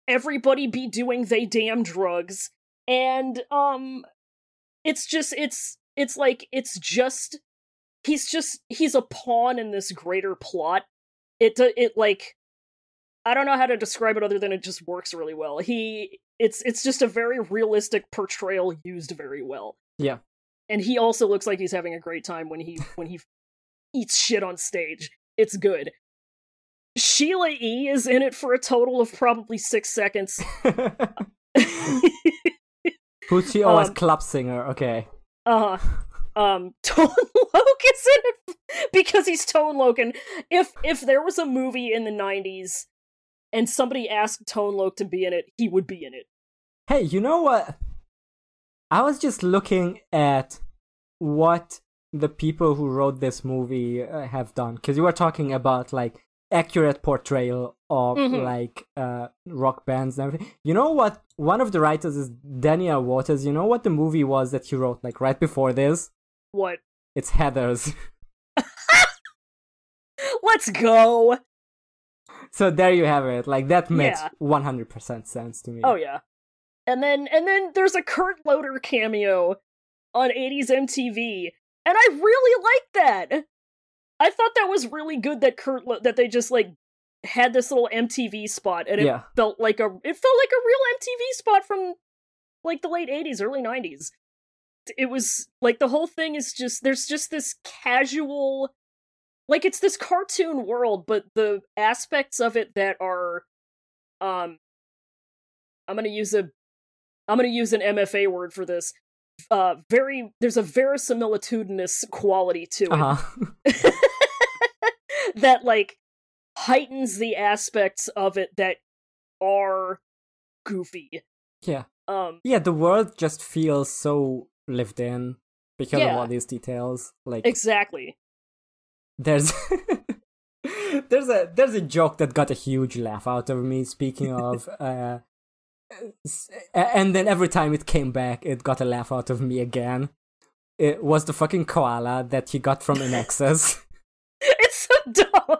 everybody be doing they damn drugs and um it's just it's it's like it's just he's just he's a pawn in this greater plot it it like i don't know how to describe it other than it just works really well he it's it's just a very realistic portrayal used very well Yeah. and he also looks like he's having a great time when he when he eats shit on stage it's good sheila e is in it for a total of probably six seconds Who's she? Oh, as Um, club singer. Okay. Uh um Tone Loc is in it because he's Tone Loken. If if there was a movie in the nineties and somebody asked Tone Loc to be in it, he would be in it. Hey, you know what? I was just looking at what the people who wrote this movie uh, have done because you were talking about like accurate portrayal of Mhm. like uh rock bands and everything. You know what? One of the writers is Daniel Waters. You know what the movie was that he wrote like right before this? What? It's Heathers. Let's go. So there you have it. Like that makes Yeah. 100% sense to me. Oh yeah. And then and then there's a Kurt Loder cameo on 80s MTV, and I really like that. I thought that was really good that Kurt Lo- that they just like had this little MTV spot and it Yeah. felt like a it felt like a real MTV spot from like the late 80s, early 90s. It was like the whole thing is just there's just this casual like it's this cartoon world, but the aspects of it that are um I'm gonna use a I'm gonna use an MFA word for this. uh very there's a verisimilitudinous quality to it Uh-huh. that like heightens the aspects of it that are goofy. yeah. Um Yeah, the world just feels so lived in because of all these details. Like exactly. There's there's a there's a joke that got a huge laugh out of me speaking of uh and then every time it came back it got a laugh out of me again it was the fucking koala that he got from INXS. It's so dumb.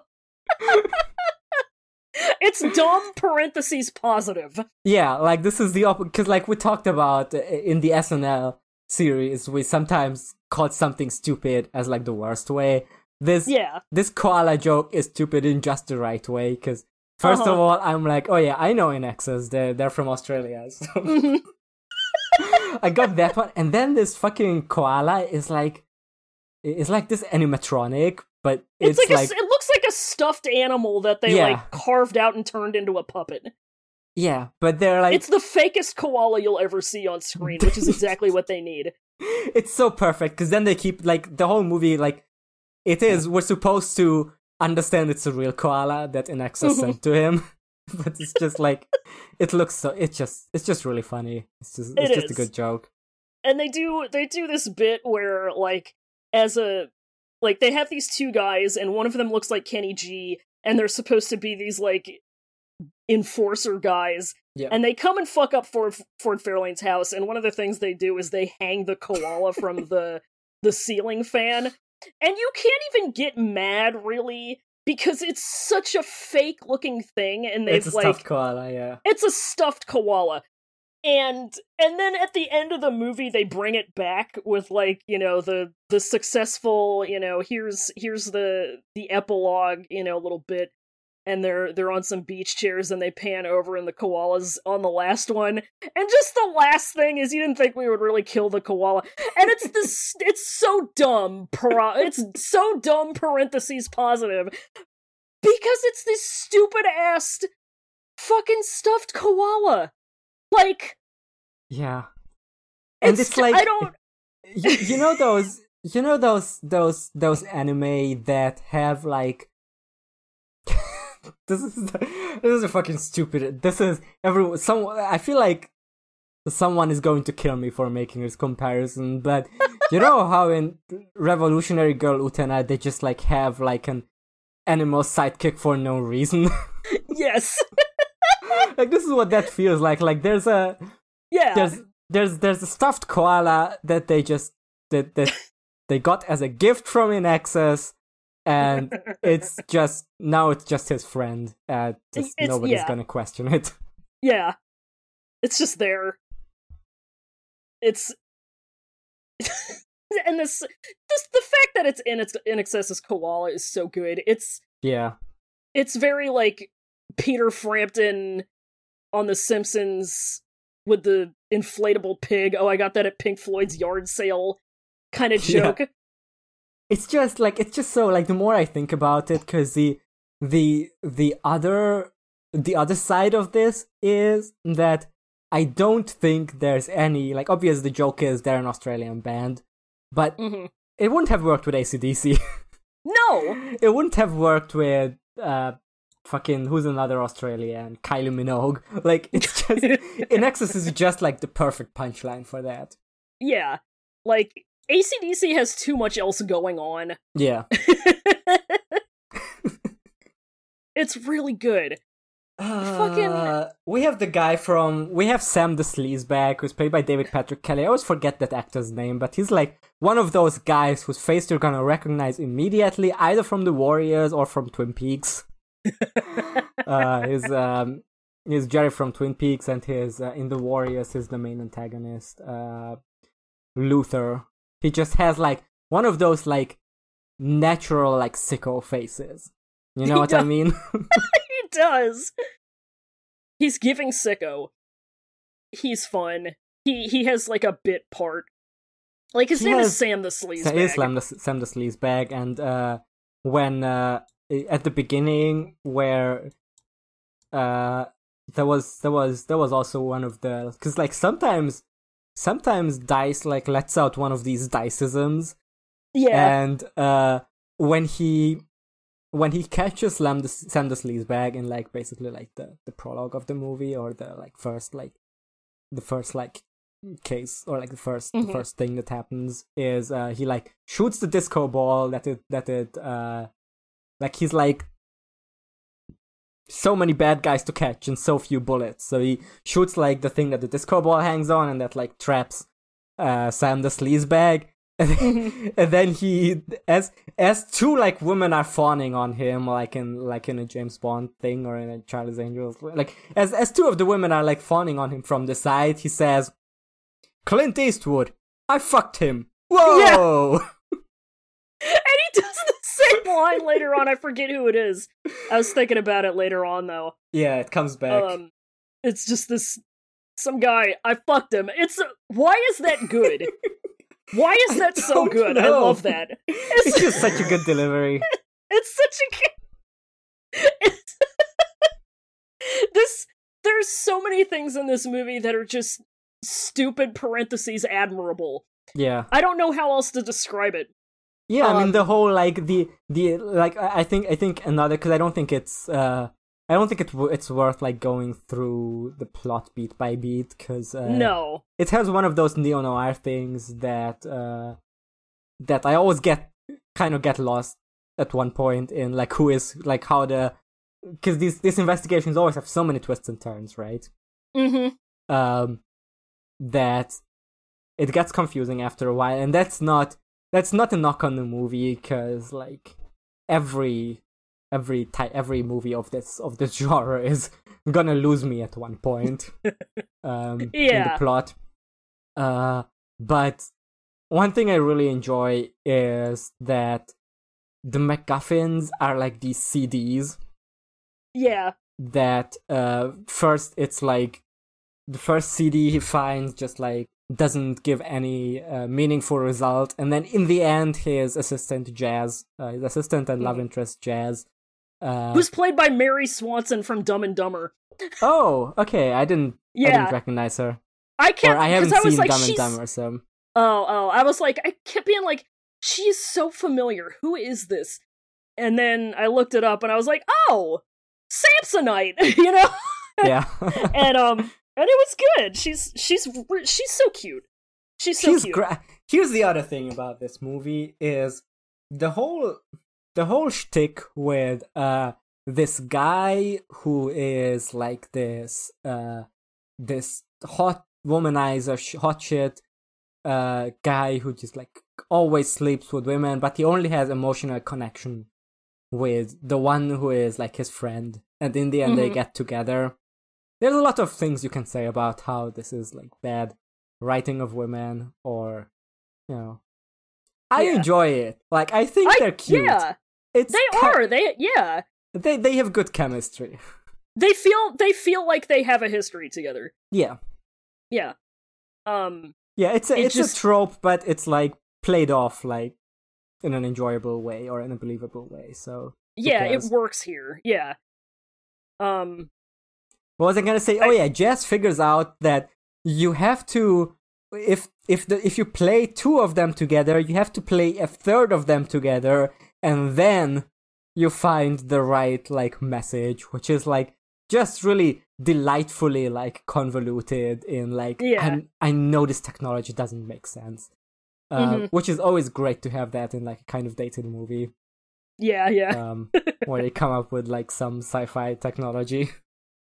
it's dumb parentheses positive. yeah like this is the op because like we talked about uh, in the snl series we sometimes called something stupid as like the worst way this Yeah. this koala joke is stupid in just the right way because 1st of Uh-huh. all i'm like oh yeah i know INXS they're, they're from australia so Mhm. i got that one and then this fucking koala is like it's like this animatronic but It's, it's, like, like, a, it looks like a stuffed animal that they Yeah. like carved out and turned into a puppet. yeah but they're like It's the fakest koala you'll ever see on screen, which is exactly what they need. it's so perfect because then they keep like the whole movie like it is we're supposed to understand it's a real koala that INXS Mhm. sent to him but it's just like it looks so it's just it's just really funny it's just it's It just a good joke and they do they do this bit where like as a like they have these two guys and one of them looks like Kenny G and they're supposed to be these like enforcer guys Yeah. and they come and fuck up Ford Ford Fairlane's house and one of the things they do is they hang the koala from the the ceiling fan and you can't even get mad really because it's such a fake looking thing and they've it's a like stuffed koala yeah. It's a stuffed koala. And and then at the end of the movie they bring it back with like you know the the successful you know here's here's the the epilogue you know a little bit and they're they're on some beach chairs and they pan over and the koala's on the last one. And just the last thing is you didn't think we would really kill the koala. And it's this it's so dumb para- it's so dumb parentheses positive because it's this stupid ass fucking stuffed koala. Like yeah. And it's, ju- like I don't you, you know those you know those those those anime that have like this is this is a fucking stupid this is every some i feel like someone is going to kill me for making this comparison but you know how in revolutionary girl utena they just like have like an animal sidekick for no reason? Yes. Like this is what that feels like like there's a yeah. there's there's there's a stuffed koala that they just that that they got as a gift from INXS and it's just now it's just his friend uh just It's- nobody's yeah. gonna question it yeah it's just there it's and this this the fact that it's in its INXS koala is so good it's yeah it's very like Peter Frampton on The Simpsons with the inflatable pig. Oh, I got that at Pink Floyd's yard sale kind of Yeah. It's just like it's just so like the more i think about it because the the the other the other side of this is that i don't think there's any like obvious the joke is they're an australian band but hmm it wouldn't have worked with acdc No, it wouldn't have worked with uh fucking who's another Australian? Kylie Minogue. Like it's just INXS is just like the perfect punchline for that. yeah, like ACDC has too much else going on. Yeah. it's really good. Fucking- Uh, we have the guy from we have Sam the Sleazebag who's played by David Patrick Kelly. I always forget that actor's name, but he's like one of those guys whose face you're gonna recognize immediately, either from the Warriors or from Twin Peaks. uh, his um, his Jerry from Twin Peaks, and his uh, in the Warriors is the main antagonist, uh, Luther. He just has like one of those like natural like sicko faces. You know He what I mean? he does. He's giving sicko. He's fun. He he has like a bit part. Like his He name has- is Sam the Sleaze. Sa- is Sam the, Sam the Sleazebag, and uh, when uh, at the beginning where uh, there was there was there was also one of the because like sometimes sometimes Dice like lets out one of these diceisms, Yeah. and uh, when he when he catches Sam the Sleazebag in like basically like the the prologue of the movie or the like first like the first like case or like the 1st Mhm. the first thing that happens is uh he like shoots the disco ball that it that it uh like he's like so many bad guys to catch and so few bullets. So he shoots like the thing that the disco ball hangs on and that like traps uh sam the sleazebag and then, and then he as as two like women are fawning on him like in like in a james bond thing or in a charlie's angels like as as two of the women are like fawning on him from the side he says clint eastwood i fucked him. Whoa! And he does the same line later on. I forget who it is. I was thinking about it later on though. yeah it comes back Um, it's just this some guy. I fucked him. It's why is that good? why is that so good? I love that. it's It's, just such a good delivery it's such a good. It's this. There's so many things in this movie that are just stupid parentheses admirable. yeah I don't know how else to describe it. Yeah, I mean Um, the whole like the the like I think I think another because I don't think it's uh I don't think it w- it's worth like going through the plot beat by beat because uh, no. it has one of those neo noir things that uh that I always get kind of get lost at one point in like who is like how the because these these investigations always have so many twists and turns right Mm-hmm. um that it gets confusing after a while and that's not that's not a knock on the movie because like every every type every movie of this of this genre is gonna lose me at one point um in the plot. Uh but one thing i really enjoy is that the macguffins are like these cds Yeah. that uh first it's like the first CD he finds just like doesn't give any uh, meaningful result and then in the end his assistant Jazz uh, his assistant and love Mhm. interest Jazz uh Who's played by Mary Swanson from Dumb and Dumber. oh okay I didn't I Yeah. didn't recognize her I or kept I haven't I was seen like, Dumb and Dumber so oh oh. I was like, I kept being like, she's so familiar. Who is this? And then I looked it up, and I was like, oh, Samsonite. you know, yeah and um, and it was good. She's she's she's so cute. She's so she's cute. gra- here's the other thing about this movie is the whole the whole shtick with uh this guy who is like this uh this hot womanizer sh- hot shit uh guy who just like always sleeps with women but he only has emotional connection with the one who is like his friend and in the end they Mhm. get together there's a lot of things you can say about how this is like bad writing of women or you know i Yeah. enjoy it like i think I- they're cute Yeah, it's they are. They yeah. they they have good chemistry They feel they feel like they have a history together. yeah Yeah. Um. yeah it's a It it's just- a trope but it's like played off like in an enjoyable way or in a believable way so Yeah, it works here. Yeah. Um. What was I gonna say? Oh yeah, Jazz figures out that you have to if if the if you play two of them together, you have to play a third of them together, and then you find the right like message, which is like just really delightfully like convoluted in like Yeah. I'm- I know this technology doesn't make sense. Uh, Mhm. Which is always great to have that in like a kind of dated movie, Yeah. Yeah. um, where they come up with like some sci-fi technology.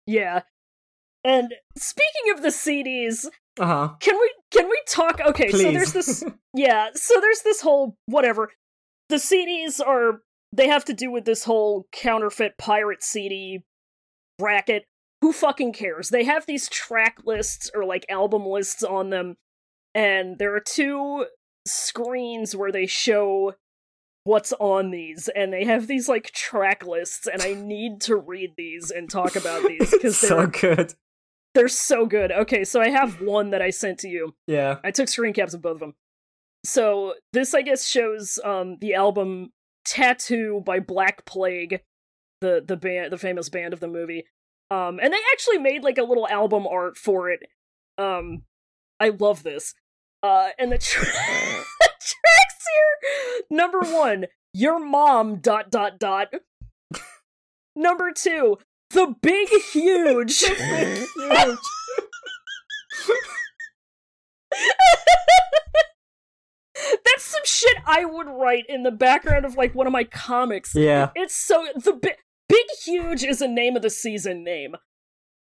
Yeah. And speaking of the CDs, Uh huh. can we can we talk okay, so there's this yeah, so there's this whole whatever. The CDs are they have to do with this whole counterfeit pirate CD bracket. Who fucking cares? They have these track lists or like album lists on them, and there are two screens where they show what's on these, and they have these like track lists, and I need to read these and talk about these because they're so good. they're so good. Okay, so I have one that I sent to you. Yeah. I took screen caps of both of them. So this, I guess, shows um the album "Tattoo" by Black Plague, the the band, the famous band of the movie. Um, and they actually made like a little album art for it. Um, I love this. Uh, and the, tra- here. Number one, your mom. Dot dot dot. Number two, the big huge. Huge. That's some shit I would write in the background of like one of my comics. yeah. It's so the bi- big huge is a name of the season name.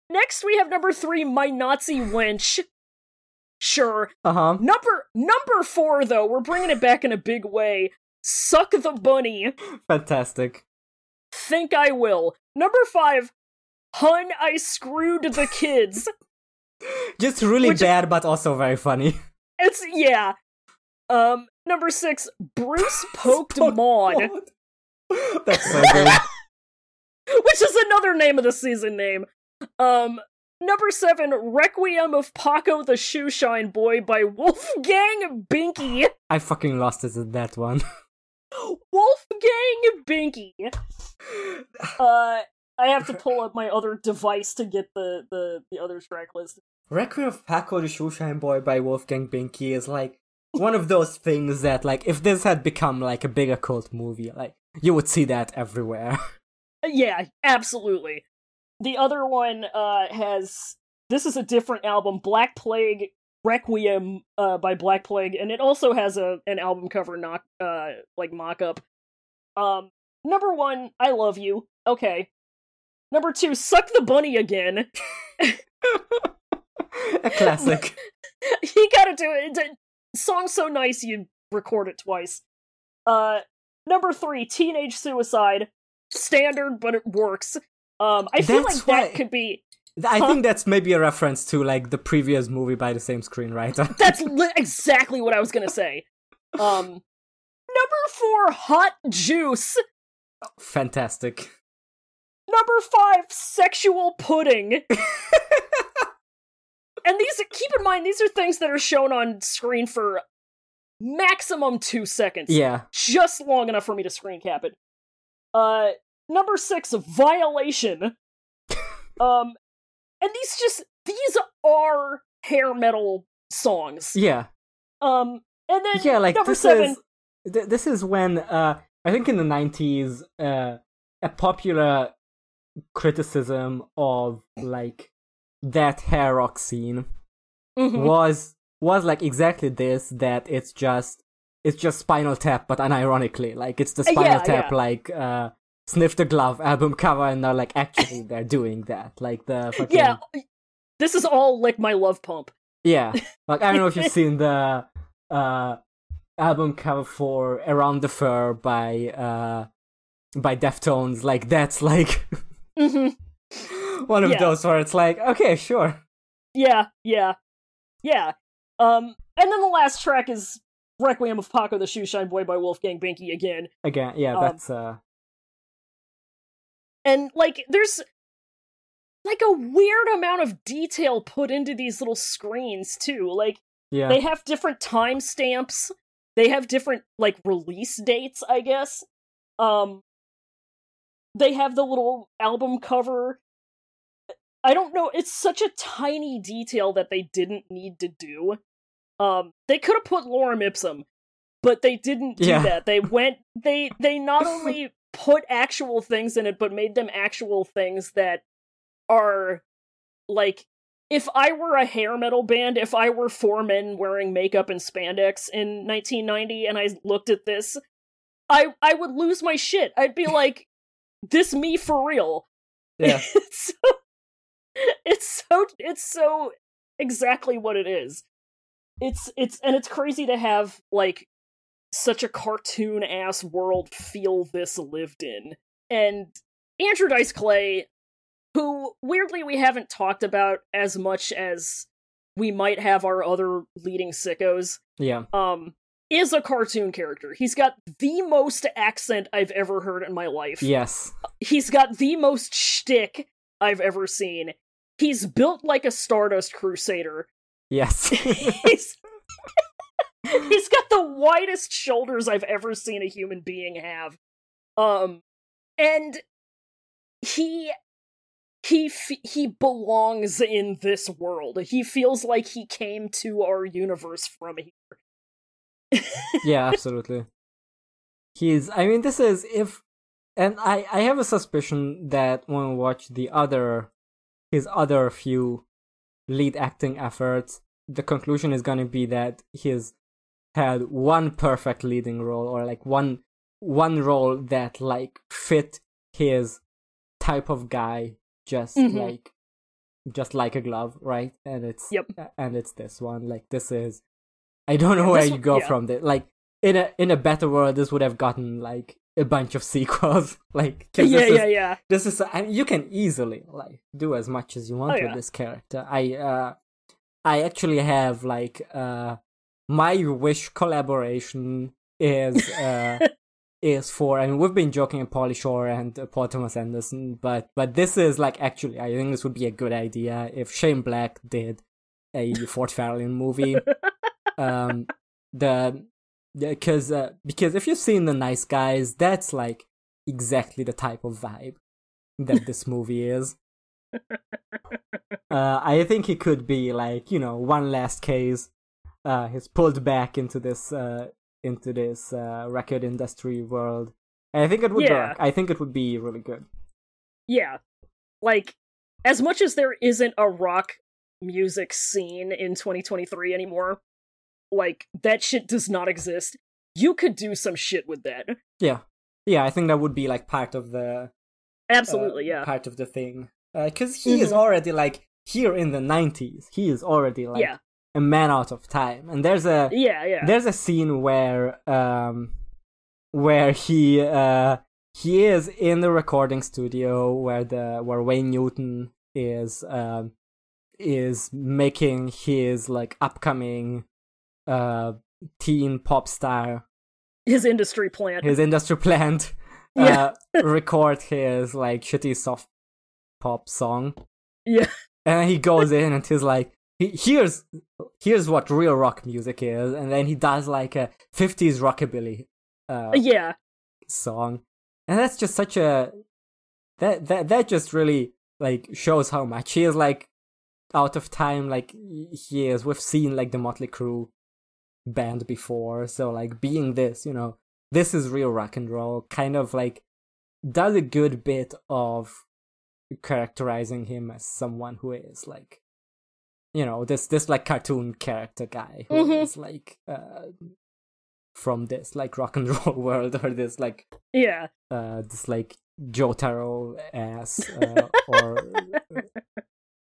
Next we have number 3 my Nazi wench. Sure. Uh huh. Number number 4 though, we're bringing it back in a big way. Suck the bunny. Fantastic. Think I will. Number 5 Hun, I screwed the kids. Just really Which- bad, but also very funny. It's yeah. Um number 6 Bruce poked Maud. That's so good. which is another name of the season name. Um, number seven, Requiem of Paco the Shoeshine Boy by Wolfgang Binky. I fucking lost it at that one. Wolfgang Binky. Uh, I have to pull up my other device to get the the the other track list. Requiem of Paco the Shoeshine Boy by Wolfgang Binky is like one of those things that, like, if this had become like a bigger cult movie, like, you would see that everywhere. Uh, Yeah, absolutely. The other one uh has this is a different album, Black Plague Requiem uh by Black Plague, and it also has a an album cover knock uh like mock up. Um number one, I love you. Okay. Number two, suck the bunny again. a classic. you gotta do it. It's a song so nice you record it twice. Uh number three, teenage suicide. Standard, but it works. Um I feel That's like that right. could be I Huh? think that's maybe a reference to like the previous movie by the same screenwriter. That's li- exactly what I was gonna say. Um, number four, hot juice. Fantastic. Number five, sexual pudding. and these, keep in mind, these are things that are shown on screen for maximum two seconds. Yeah. just long enough for me to screen cap it. Uh, number six, violation. um, and these just these are hair metal songs. Yeah. Um, and then Yeah, like number this seven. is th- this is when uh I think in the 90s uh a popular criticism of like that hair rock scene Mhm. was was like exactly this that it's just it's just Spinal Tap but unironically like it's the Uh, Spinal yeah, Tap yeah. like uh Sniff the Glove album cover and they're like actually they're doing that like the fucking Yeah, this is all like my love pump. Yeah. Like I don't know if you've seen the uh album cover for Around the Fur by uh by Deftones. Like that's like hmm one of Yeah. those where it's like, okay, sure. Yeah, yeah, yeah. Um, and then the last track is Requiem of Paco the Shoeshine Boy by Wolfgang Binky again. Again, yeah, Um, that's uh And like, there's like a weird amount of detail put into these little screens too. Like, yeah. they have different timestamps. They have different like release dates, I guess. Um, they have the little album cover. I don't know. It's such a tiny detail that they didn't need to do. Um, they could have put Lorem Ipsum, but they didn't do Yeah. that. They went. They they not only put actual things in it, but made them actual things that are like if I were a hair metal band, if I were four men wearing makeup and spandex in 1990 and I looked at this, I I would lose my shit. I'd be like, this me for real. yeah. it's so it's so it's so exactly what it is. It's it's and it's crazy to have like such a cartoon ass world feel this lived in. And Andrew Dice Clay, who weirdly we haven't talked about as much as we might have our other leading sickos, Yeah. um, is a cartoon character. He's got the most accent I've ever heard in my life Yes. he's got the most shtick I've ever seen. He's built like a Stardust Crusader. Yes. He's he's got the widest shoulders I've ever seen a human being have. Um, and he he f- he belongs in this world. He feels like he came to our universe from here. yeah, absolutely. He's. I mean, this is if, and I I have a suspicion that when we watch the other, his other few lead acting efforts, the conclusion is going to be that he's had one perfect leading role or like one one role that like fit his type of guy just Mhm. like just like a glove, right? And it's Yep. and it's this one. Like this is I don't know Yeah, where you one- go yeah. from this. Like in a in a better world this would have gotten like a bunch of sequels. like yeah, is, yeah, yeah. this is I mean, you can easily like do as much as you want Oh, with yeah. this character. I uh I actually have like uh my wish collaboration is uh is for I mean we've been joking at Pauly Shore and uh, Paul Thomas Anderson, but but this is like actually I think this would be a good idea if Shane Black did a Ford Fairlane movie. um the because uh, because if you've seen the Nice Guys, that's like exactly the type of vibe that this movie is. Uh, I think it could be like you know one last case. Uh, he's pulled back into this uh, into this uh, record industry world. And I think it would Yeah. work. I think it would be really good. Yeah. Like, as much as there isn't a rock music scene in 2023 anymore, like, that shit does not exist. You could do some shit with that. Yeah, yeah. I think that would be like part of the Absolutely, uh, yeah. part of the thing because he is Mhm. already like here in the 90s he is already like yeah. A man out of time and there's a Yeah, yeah. there's a scene where um where he uh he is in the recording studio where the where Wayne Newton is um is making his like upcoming uh teen pop star His industry plant. his industry plant Yeah. uh, record his like shitty soft pop song Yeah. and he goes in and he's like he, here's here's what real rock music is and then he does like a 50s rockabilly uh, Yeah. song and that's just such a that that that just really like shows how much he is like out of time like he is we've seen like the motley Crue band before so like being this you know this is real rock and roll kind of like does a good bit of characterizing him as someone who is like you know this this like cartoon character guy who is Mhm. like uh from this like rock and roll world or this like Yeah. uh this like Jotaro ass uh, or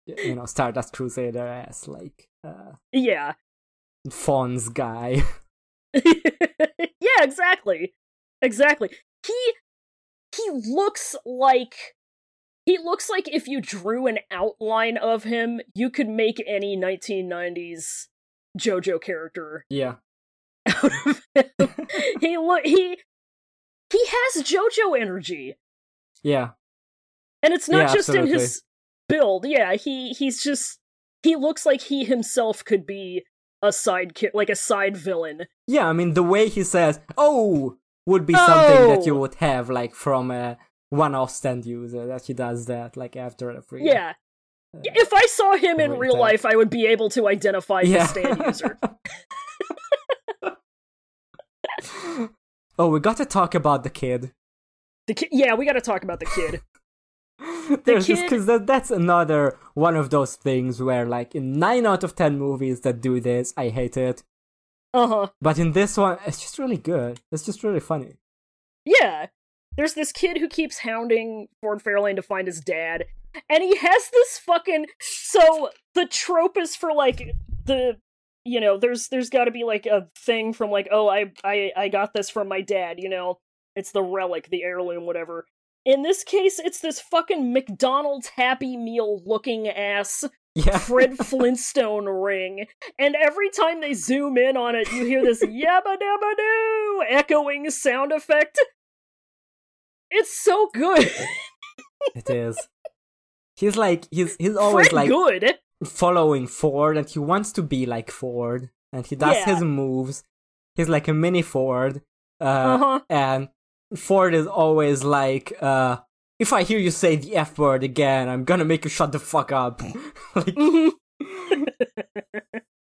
you know Stardust Crusader ass like uh Yeah. Fonz guy. yeah, exactly. Exactly. He he looks like he looks like if you drew an outline of him, you could make any 1990s JoJo character yeah. out of him. he look he he has JoJo energy. Yeah. And it's not Yeah, just in his build. Yeah, he he's just he looks like he himself could be a side ki- like a side villain. Yeah, I mean the way he says "oh" would be something that you Oh. would have like from a one-off stand user that he does that like after every Yeah. uh, If I saw him in real time. life, I would be able to identify yeah. his stand user. oh, we got to talk about the kid. The ki- yeah, we got to talk about the kid. There's just kid- because that, that's another one of those things where like in nine out of ten movies that do this, I hate it. Uh huh. But in this one, it's just really good. It's just really funny. Yeah. There's this kid who keeps hounding Ford Fairlane to find his dad, and he has this fucking. So the trope is for like the. You know, there's there's got to be like a thing from like, oh, I I I got this from my dad. You know, it's the relic, the heirloom, whatever. In this case, it's this fucking McDonald's Happy Meal looking ass Yeah. Fred Flintstone ring, and every time they zoom in on it, you hear this yabba dabba doo echoing sound effect. It's so good. it is. He's like he's he's always Fred like good. following Ford, and he wants to be like Ford, and he does Yeah. his moves. He's like a mini Ford, uh, Uh huh. and Ford is always like, uh, if I hear you say the F word again, I'm gonna make you shut the fuck up. like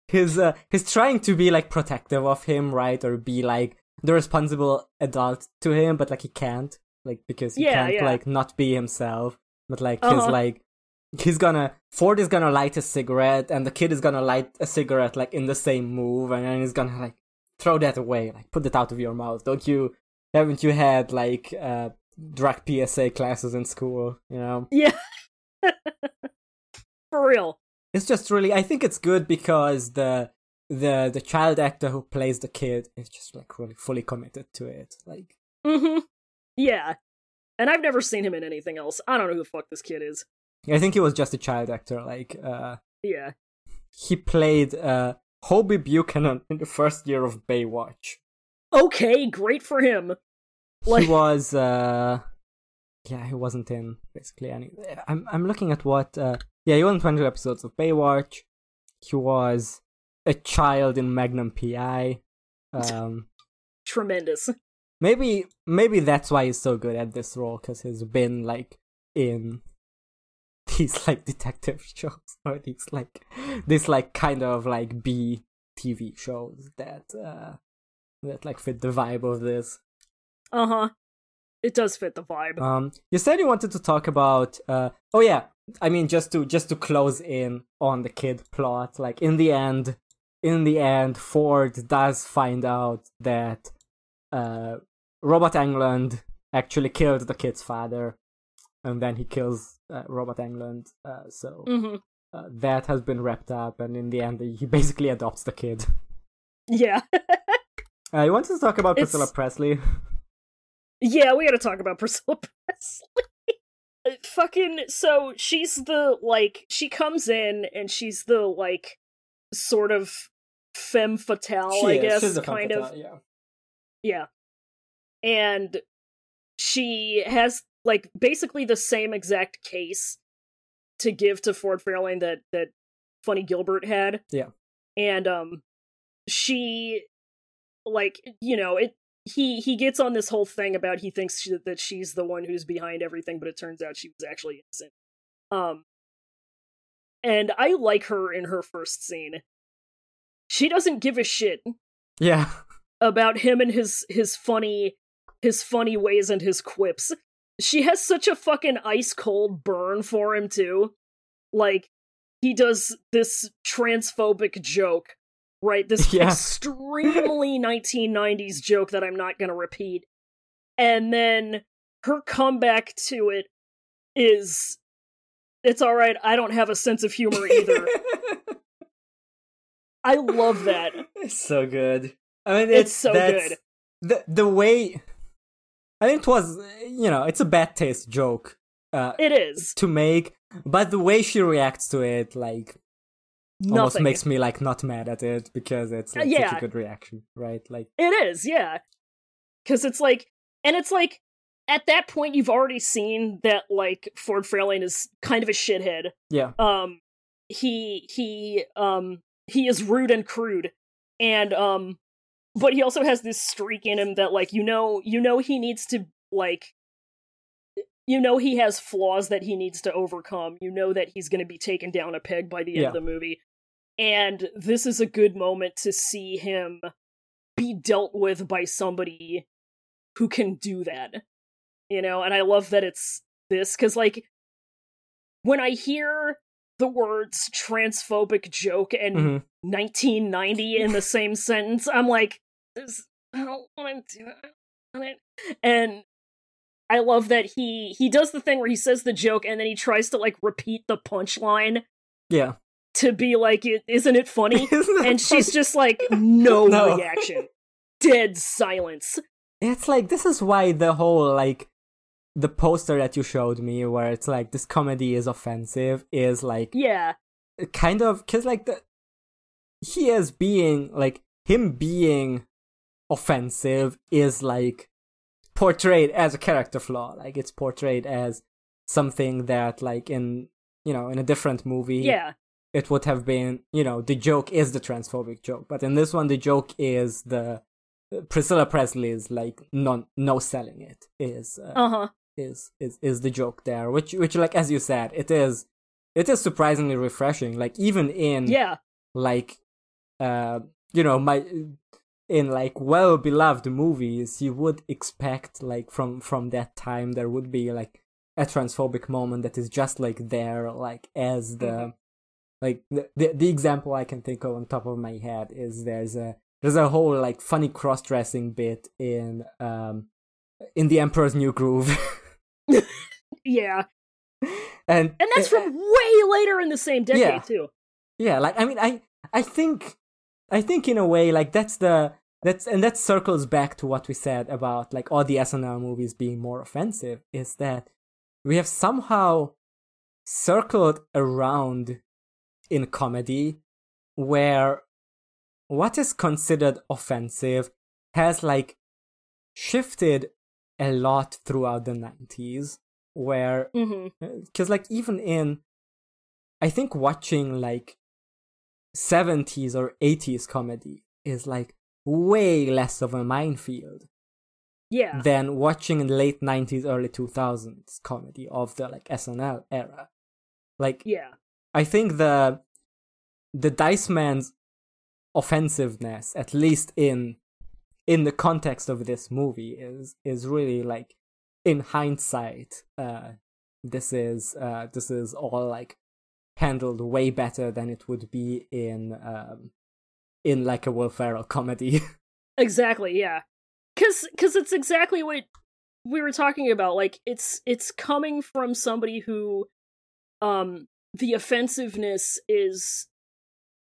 he's uh, he's trying to be like protective of him, right? Or be like the responsible adult to him, but like he can't. Like because he Yeah, can't yeah. like not be himself. But like he's Uh-huh. like he's gonna Ford is gonna light a cigarette and the kid is gonna light a cigarette like in the same move and then he's gonna like throw that away, like put it out of your mouth. Don't you haven't you had like uh drug PSA classes in school, you know? Yeah. For real. It's just really I think it's good because the the the child actor who plays the kid is just like really fully committed to it. Like hmm Yeah. And I've never seen him in anything else. I don't know who the fuck this kid is. I think he was just a child actor, like uh Yeah. he played uh Hobie Buchanan in the first year of Baywatch. Okay, great for him. Like- he was uh yeah he wasn't in basically any i'm i'm looking at what uh yeah he was in 20 episodes of baywatch he was a child in magnum pi um Tremendous. Maybe maybe that's why he's so good at this role because he's been like in these like detective shows or these like this like kind of like b tv shows that uh that like fit the vibe of this Uh huh. It does fit the vibe. Um, you said you wanted to talk about. Uh, oh yeah, I mean just to just to close in on the kid plot. Like in the end, in the end, Ford does find out that uh, Robert Englund actually killed the kid's father, and then he kills uh, Robert Englund. Uh, so hmm uh, that has been wrapped up, and in the end, he basically adopts the kid. Yeah. Uh, you wanted to talk about It's- Priscilla Presley? Yeah, we gotta talk about Priscilla Presley. Uh, Fucking so she's the like she comes in and she's the like sort of femme fatale, She I is. guess, She's a femme kind of. fatale, yeah. Yeah. And she has like basically the same exact case to give to Ford Fairlane that that Funny Gilbert had. Yeah. And um she like you know, it he he gets on this whole thing about he thinks she, that she's the one who's behind everything, but it turns out she was actually innocent. Um and I like her in her first scene. She doesn't give a shit Yeah. About him and his his funny his funny ways and his quips. She has such a fucking ice cold burn for him too. Like he does this transphobic joke, right? This Yeah. extremely 1990s joke that I'm not going to repeat. And then her comeback to it is it's all right, I don't have a sense of humor either. I love that. It's so good. I mean, It's it's, so good. The the way, I think it was you know it's a bad taste joke uh, It is. to make, but the way she reacts to it like almost makes me like not mad at it because it's like, Uh, yeah. such a good reaction, right? Like It is, yeah. Because it's like, and it's like, at that point, you've already seen that like Ford Fairlane is kind of a shithead. yeah, Um, he he um he is rude and crude, and um, but he also has this streak in him that like you know you know he needs to like. You know he has flaws that he needs to overcome. You know that he's going to be taken down a peg by the end Yeah. of the movie. And this is a good moment to see him be dealt with by somebody who can do that. You know, and I love that it's this cuz like when I hear the words transphobic joke and mhm. 1990 in the same sentence, I'm like I don't want to do it. I And I love that he he does the thing where he says the joke and then he tries to like repeat the punchline yeah. to be like, "I- "Isn't it funny?" Isn't and she's funny? just like, "No, No. reaction, dead silence." It's like this is why the whole like the poster that you showed me, where it's like this comedy is offensive, is like Yeah, kind of because like the he is being like him being offensive is like portrayed as a character flaw. Like it's portrayed as something that like in you know in a different movie yeah, it would have been you know the joke is the transphobic joke. But in this one the joke is the priscilla presley's like non no selling it is uh, uh huh. is is is the joke there which which like as you said it is it is surprisingly refreshing. Like even in yeah. like uh you know my in like well beloved movies you would expect like from from that time there would be like a transphobic moment that is just like there like as the Mhm. like the, the the example i can think of on top of my head is there's a there's a whole like funny cross-dressing bit in um in the emperor's new groove yeah and and that's from way later in the same decade Yeah. too yeah like i mean i i think i think in a way like that's the that's and that circles back to what we said about like all the snl movies being more offensive is that we have somehow circled around in comedy where what is considered offensive has like shifted a lot throughout the 90s where mm-hmm. uh, because like even in i think watching like 70s or 80s comedy is like way less of a minefield yeah. than watching late 90s early 2000s comedy of the like snl era. Like yeah. I think the the dice man's offensiveness at least in in the context of this movie is is really like in hindsight uh this is uh this is all like handled way better than it would be in um in like a Will Ferrell comedy Exactly, yeah. Cuz cuz it's exactly what we were talking about. Like it's it's coming from somebody who um the offensiveness is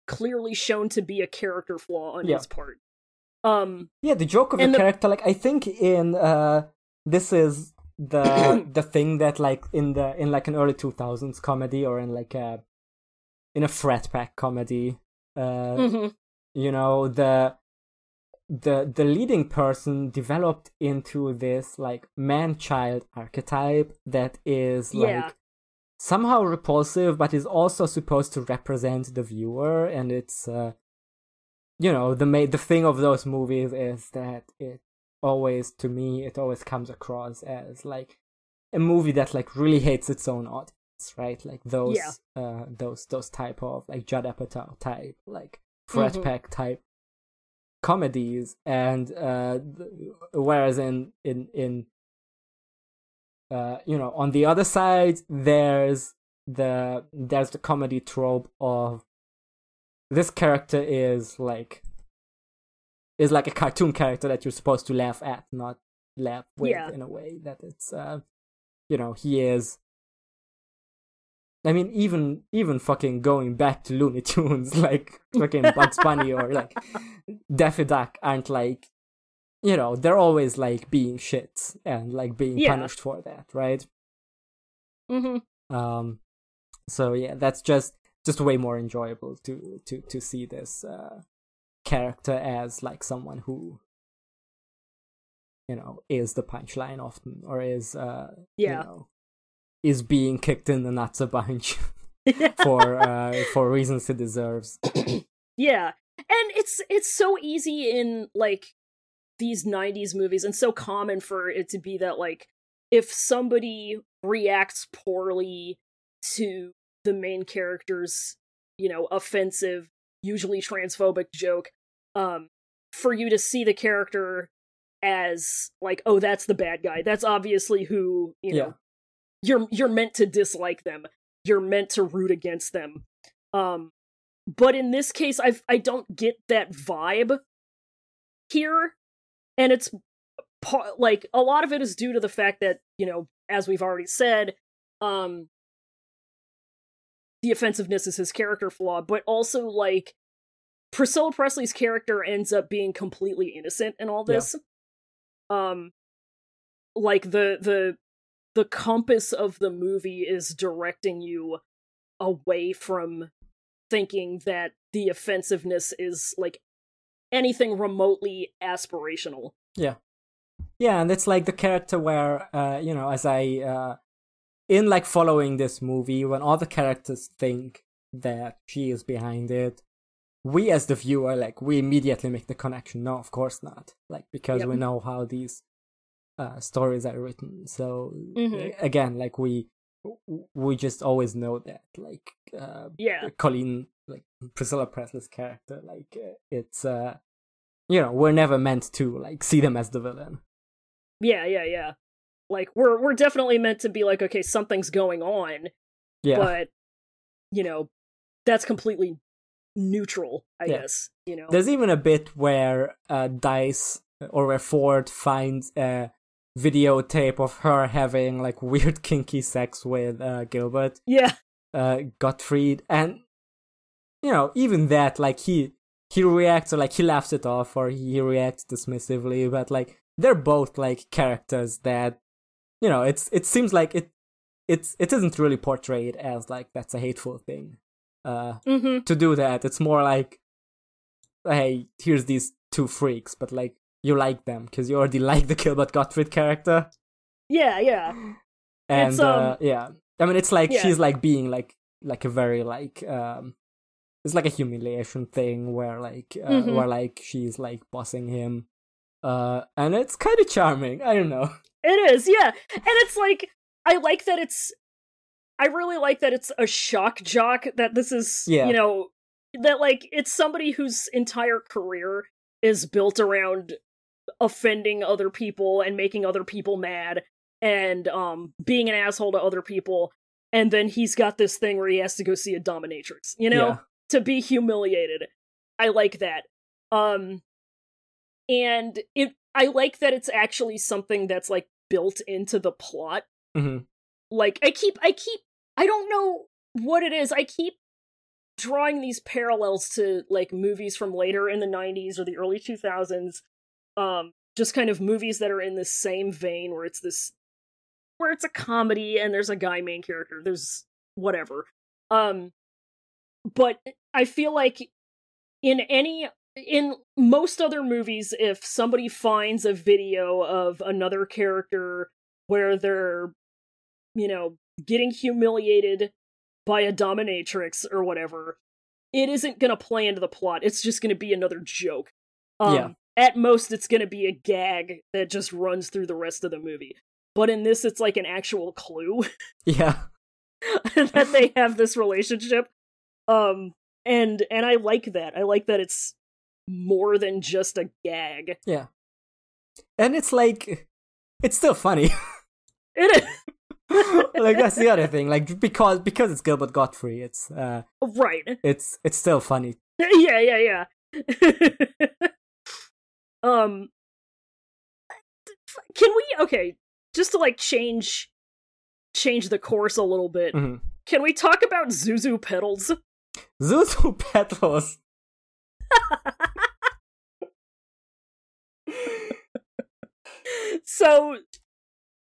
clearly shown to be a character flaw on Yeah. his part. Um Yeah, the joke of the, the- character, like I think in uh this is the the thing that like in the in like an early two thousands comedy or in like a in a frat pack comedy, uh mhm, you know, the the the leading person developed into this like man child archetype that is like Yeah. somehow repulsive but is also supposed to represent the viewer and it's uh you know the ma- the thing of those movies is that it always to me it always comes across as like a movie that like really hates its own audience right like those Yeah. uh those those type of like Judd Apatow type like frat Mhm. pack type comedies and uh th- whereas in in in uh you know on the other side there's the there's the comedy trope of this character is like is like a cartoon character that you're supposed to laugh at not laugh with Yeah. in a way that it's uh you know he is I mean, even even fucking going back to Looney Tunes, like fucking Bugs Bunny or like Daffy Duck, aren't like, you know, they're always like being shit and like being Yeah. punished for that, right? mhm. Um, so yeah, that's just just way more enjoyable to to to see this uh, character as like someone who, you know, is the punchline often or is uh, Yeah. you know, is being kicked in the nuts a bunch for uh for reasons he deserves. Yeah. And it's it's so easy in like these 90s movies and so common for it to be that like if somebody reacts poorly to the main character's, you know, offensive, usually transphobic joke, um for you to see the character as like oh that's the bad guy. That's obviously who, you know, Yeah. you're you're meant to dislike them. You're meant to root against them. Um but in this case i i don't get that vibe here and it's like a lot of it is due to the fact that you know as we've already said um the offensiveness is his character flaw but also like priscilla presley's character ends up being completely innocent in all this. Yeah. um like the the the compass of the movie is directing you away from thinking that the offensiveness is like anything remotely aspirational. Yeah. Yeah, and it's like the character where uh you know, as I uh in like following this movie, when all the characters think that she is behind it, we as the viewer, like we immediately make the connection. No, of course not. Like because Yep. we know how these uh, stories are written. So Mhm. again, like we we just always know that like uh, Yeah. Colleen, like Priscilla Presley's character, like uh, it's uh, you know, we're never meant to like see them as the villain. Yeah, yeah, yeah. Like we're we're definitely meant to be like, okay, something's going on, Yeah, but you know, that's completely neutral, I Yeah. guess. You know. there's even a bit where uh, Dice or where Ford finds a videotape of her having like weird kinky sex with uh, Gilbert yeah. uh, Gottfried, and you know, even that, like he he reacts or like he laughs it off or he reacts dismissively, but like they're both like characters that you know, it's it seems like it it's it isn't really portrayed as like that's a hateful thing. Uh, Mhm. to do that, it's more like, hey, here's these two freaks, but like you like them because you already like the Gilbert Gottfried character. Yeah, yeah. and It's, uh, um, yeah i mean it's like yeah. she's like being like like a very like um it's like a humiliation thing where like uh, Mhm. where like she's like bossing him uh and it's kind of charming i don't know It is, yeah. And it's like I like that it's I really like that it's a shock jock that this is Yeah. you know that like it's somebody whose entire career is built around offending other people and making other people mad and um being an asshole to other people and then he's got this thing where he has to go see a dominatrix you know? Yeah. to be humiliated. I like that. Um and it i like that it's actually something that's like built into the plot. Hmm like i keep i keep i don't know what it is. I keep drawing these parallels to like movies from later in the 90s or the early 2000s um just kind of movies that are in the same vein where it's this where it's a comedy and there's a guy main character there's whatever. Um but i feel like in any in most other movies if somebody finds a video of another character where they're you know getting humiliated by a dominatrix or whatever it isn't going to play into the plot. It's just going to be another joke. Um, Yeah. at most it's going to be a gag that just runs through the rest of the movie. But in this it's like an actual clue yeah. that they have this relationship. Um and and i like that. I like that it's more than just a gag. Yeah. And it's like it's still funny. It is like that's the other thing. Like because because it's gilbert gottfried it's uh right. it's it's still funny. Yeah yeah yeah. Um can we okay just to like change change the course a little bit hmm can we talk about zuzu petals zuzu petals? So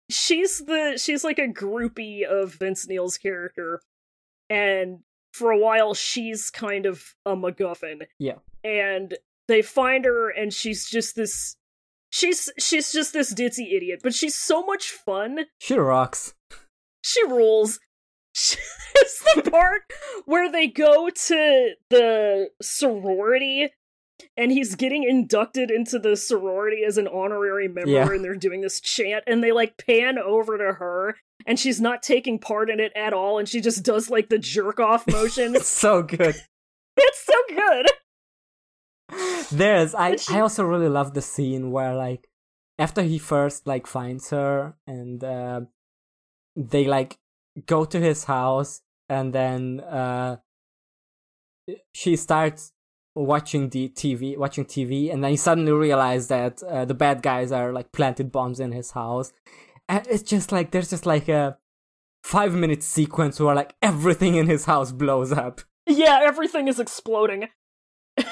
she's the she's like a groupie of Vince Neil's character, and for a while she's kind of a MacGuffin. Yeah. And they find her and she's just this she's she's just this ditzy idiot, but she's so much fun. she rocks She rules. it's the part where they go to the sorority and he's getting inducted into the sorority as an honorary member Yeah. and they're doing this chant and they like pan over to her and she's not taking part in it at all and she just does like the jerk off motion. It's so good. It's so good. There's I she- I also really love the scene where like after he first like finds her and uh, they like go to his house and then uh she starts watching the TV watching TV and then he suddenly realizes that uh, the bad guys are like planted bombs in his house and it's just like there's just like a 5 minute sequence where like everything in his house blows up yeah everything is exploding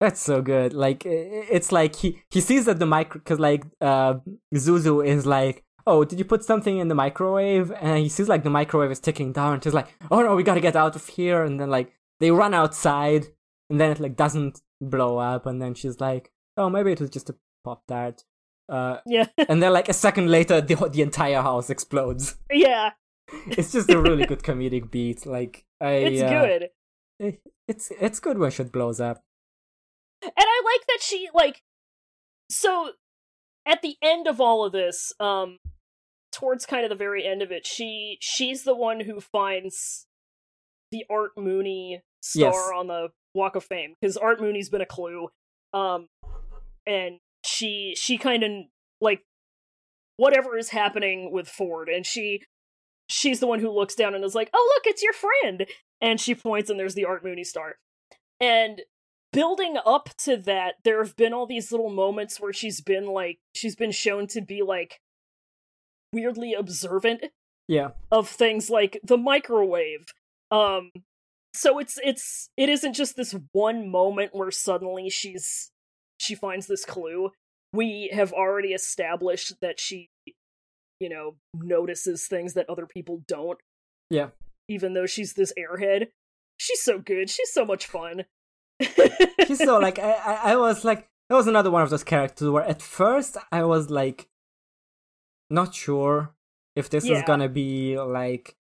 That's so good. Like it's like he he sees that the micro because like uh Zuzu is like, oh, did you put something in the microwave? And he sees like the microwave is ticking down. And he's like, oh no, we gotta get out of here. And then like they run outside, and then it like doesn't blow up. And then she's like, oh, maybe it was just a pop tart. Uh, yeah and then like a second later, the the entire house explodes. yeah It's just a really good comedic beat. Like I, it's uh, good it- it's it's good when shit blows up. And I like that she like so at the end of all of this, um, towards kind of the very end of it, she she's the one who finds the Art Mooney star Yes. on the Walk of Fame because Art Mooney's been a clue, um, and she she kind of like whatever is happening with Ford, and she she's the one who looks down and is like, "Oh, look, it's your friend," and she points, and there's the Art Mooney star, and building up to that, there have been all these little moments where she's been like she's been shown to be like weirdly observant Yeah. of things like the microwave. Um so it's it's it isn't just this one moment where suddenly she's she finds this clue. We have already established that she you know notices things that other people don't. Yeah. Even though she's this airhead. She's so good. She's so much fun. She's so like I, I I was like that was another one of those characters where at first I was like not sure if this is gonna be like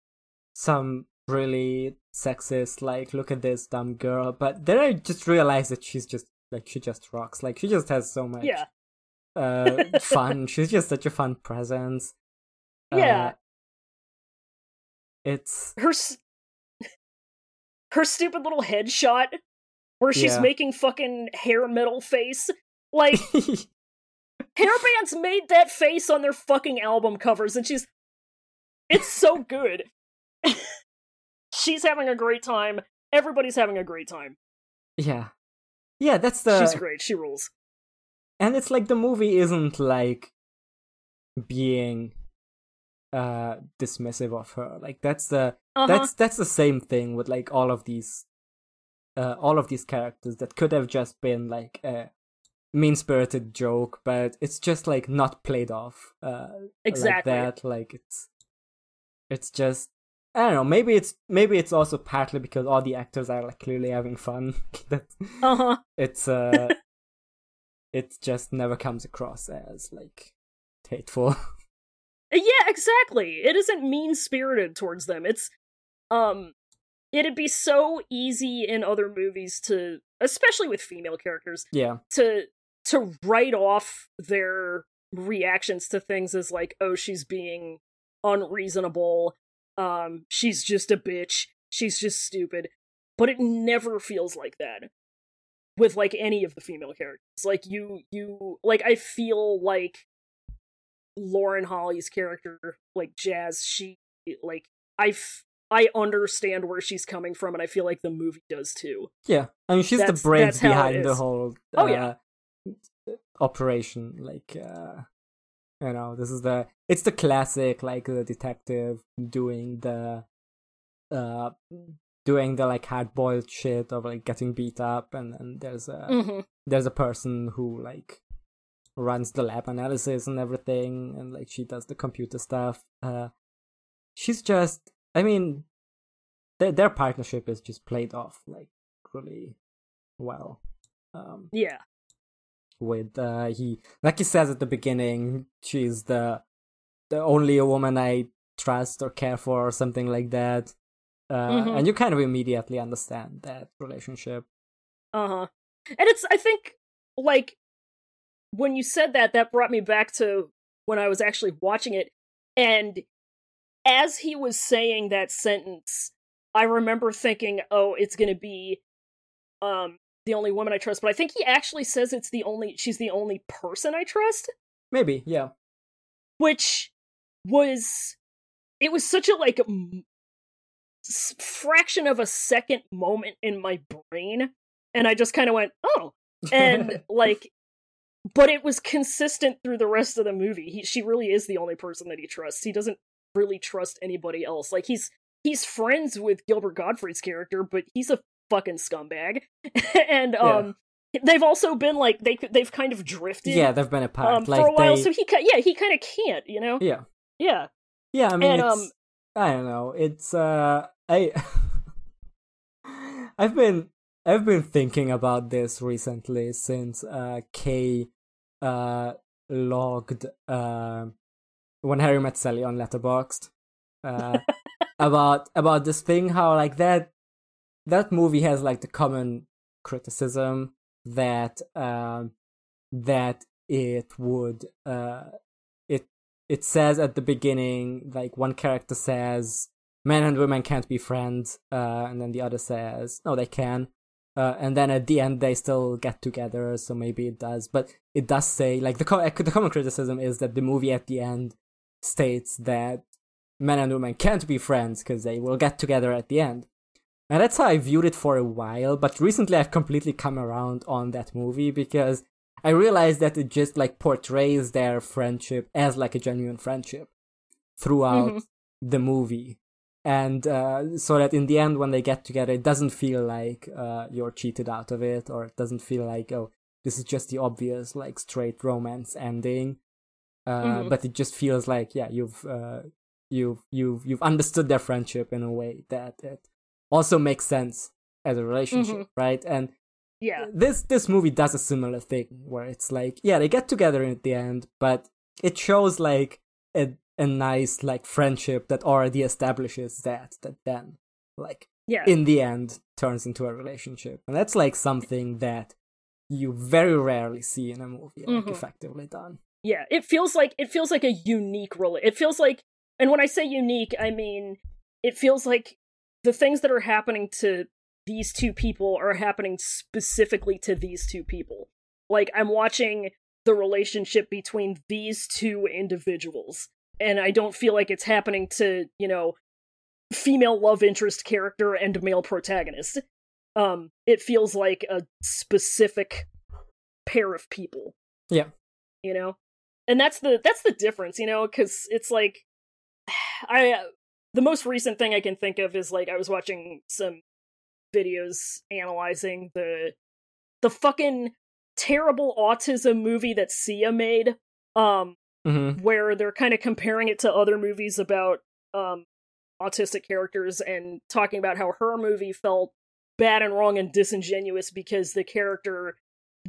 some really sexist like look at this dumb girl but then I just realized that she's just like she just rocks like she just has so much yeah. uh fun she's just such a fun presence Yeah. Uh, it's her s- her stupid little headshot where she's Yeah. making fucking hair metal face like hair bands made that face on their fucking album covers and she's it's so good she's having a great time. Everybody's having a great time. Yeah. Yeah that's the she's great. She rules. And it's like the movie isn't like being uh dismissive of her. Like that's the uh-huh. that's that's the same thing with like all of these uh all of these characters that could have just been like a mean-spirited joke but it's just like not played off uh exactly. like that. Like it's it's just I don't know. Maybe it's maybe it's also partly because all the actors are like clearly having fun. that uh-huh it's uh it just never comes across as like hateful Yeah, exactly. It isn't mean spirited towards them. It's um it'd be so easy in other movies to especially with female characters yeah to to write off their reactions to things as like, oh, she's being unreasonable, um, she's just a bitch, she's just stupid. But it never feels like that with like any of the female characters. Like you you like I feel like Lauren Holly's character, like Jazz, she like I f- I understand where she's coming from, and I feel like the movie does too. yeah i mean she's That's- the brains that's how it behind the whole Oh, yeah. uh, operation like uh you know this is the it's the classic like the detective doing the uh doing the like hard boiled shit of like getting beat up and then there's a Mm-hmm. there's a person who like runs the lab analysis and everything and like she does the computer stuff uh she's just i mean their, their partnership is just played off like really well um Yeah. With uh he like he says at the beginning she's the the only woman i trust or care for or something like that uh Mhm. and you kind of immediately understand that relationship Uh huh. And it's I think like when you said that, that brought me back to when I was actually watching it, and as he was saying that sentence, I remember thinking, "Oh, it's gonna be um the only woman I trust." But I think he actually says it's the only she's the only person I trust. maybe yeah which was it was such a like m- fraction of a second moment in my brain and i just kind of went oh and like but it was consistent through the rest of the movie he, she really is the only person that he trusts he doesn't really trust anybody else like he's he's friends with gilbert gottfried's character but he's a fucking scumbag. And um they've also been like they they've kind of drifted yeah they've been apart um, like for a while, they so he yeah he kind of can't, you know. yeah. Yeah, Yeah, I mean, And, um, I don't know. It's uh, I, I've been I've been thinking about this recently since uh Kay uh logged uh when Harry met Sally on Letterboxd uh about about this thing how like that that movie has like the common criticism that um that it would uh it it says at the beginning like one character says men and women can't be friends uh and then the other says no they can uh, and then at the end they still get together so maybe it does. But it does say like the co- the common criticism is that the movie at the end states that men and women can't be friends because they will get together at the end and that's how I viewed it for a while, but recently I've completely come around on that movie because I realized that it just like portrays their friendship as like a genuine friendship throughout Mhm. the movie. And uh, so that in the end, when they get together, it doesn't feel like uh, you're cheated out of it, or it doesn't feel like, oh, this is just the obvious, like, straight romance ending. Uh, Mhm. But it just feels like, yeah, you've, uh, you've, you've, you've understood their friendship in a way that it also makes sense as a relationship, Mhm. right? And Yeah. this this movie does a similar thing where it's like yeah they get together at the end but it shows like a a nice like friendship that already establishes that that then like Yeah. in the end turns into a relationship and that's like something that you very rarely see in a movie like Mhm. effectively done yeah it feels like it feels like a unique rela- it feels like and when i say unique i mean it feels like the things that are happening to these two people are happening specifically to these two people. Like i'm watching the relationship between these two individuals and i don't feel like it's happening to you know female love interest character and male protagonist. Um it feels like a specific pair of people. Yeah. you know? And that's the that's the difference you know because it's like i the most recent thing i can think of is like i was watching some videos analyzing the the fucking terrible autism movie that sia made um mm-hmm. where they're kind of comparing it to other movies about um autistic characters and talking about how her movie felt bad and wrong and disingenuous because the character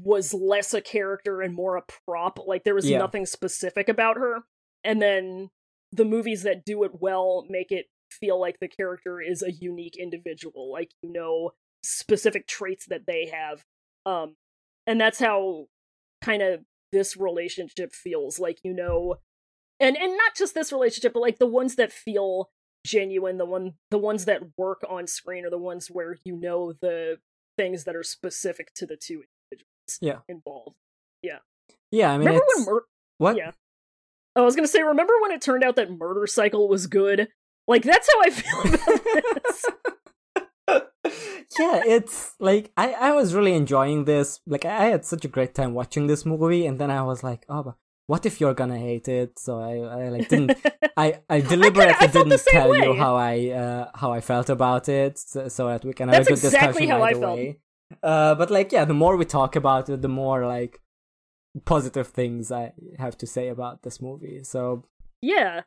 was less a character and more a prop like there was Yeah. nothing specific about her and then the movies that do it well make it feel like the character is a unique individual like you know specific traits that they have um and that's how kind of this relationship feels like you know and and not just this relationship but like the ones that feel genuine the one the ones that work on screen are the ones where you know the things that are specific to the two individuals Yeah. involved yeah yeah i mean remember when Mur- what yeah. I was gonna say, remember when it turned out that Murder Cycle was good? Like that's how I feel about this. yeah, it's like I, I was really enjoying this. Like I had such a great time watching this movie, and then I was like, oh, but what if you're gonna hate it? So I, I like didn't. I, I deliberately I felt the didn't tell you how I uh, how I felt about it, so, so that we can have That's a good exactly discussion how I felt. way. Uh, but like, yeah, the more we talk about it, the more like positive things I have to say about this movie. So yeah,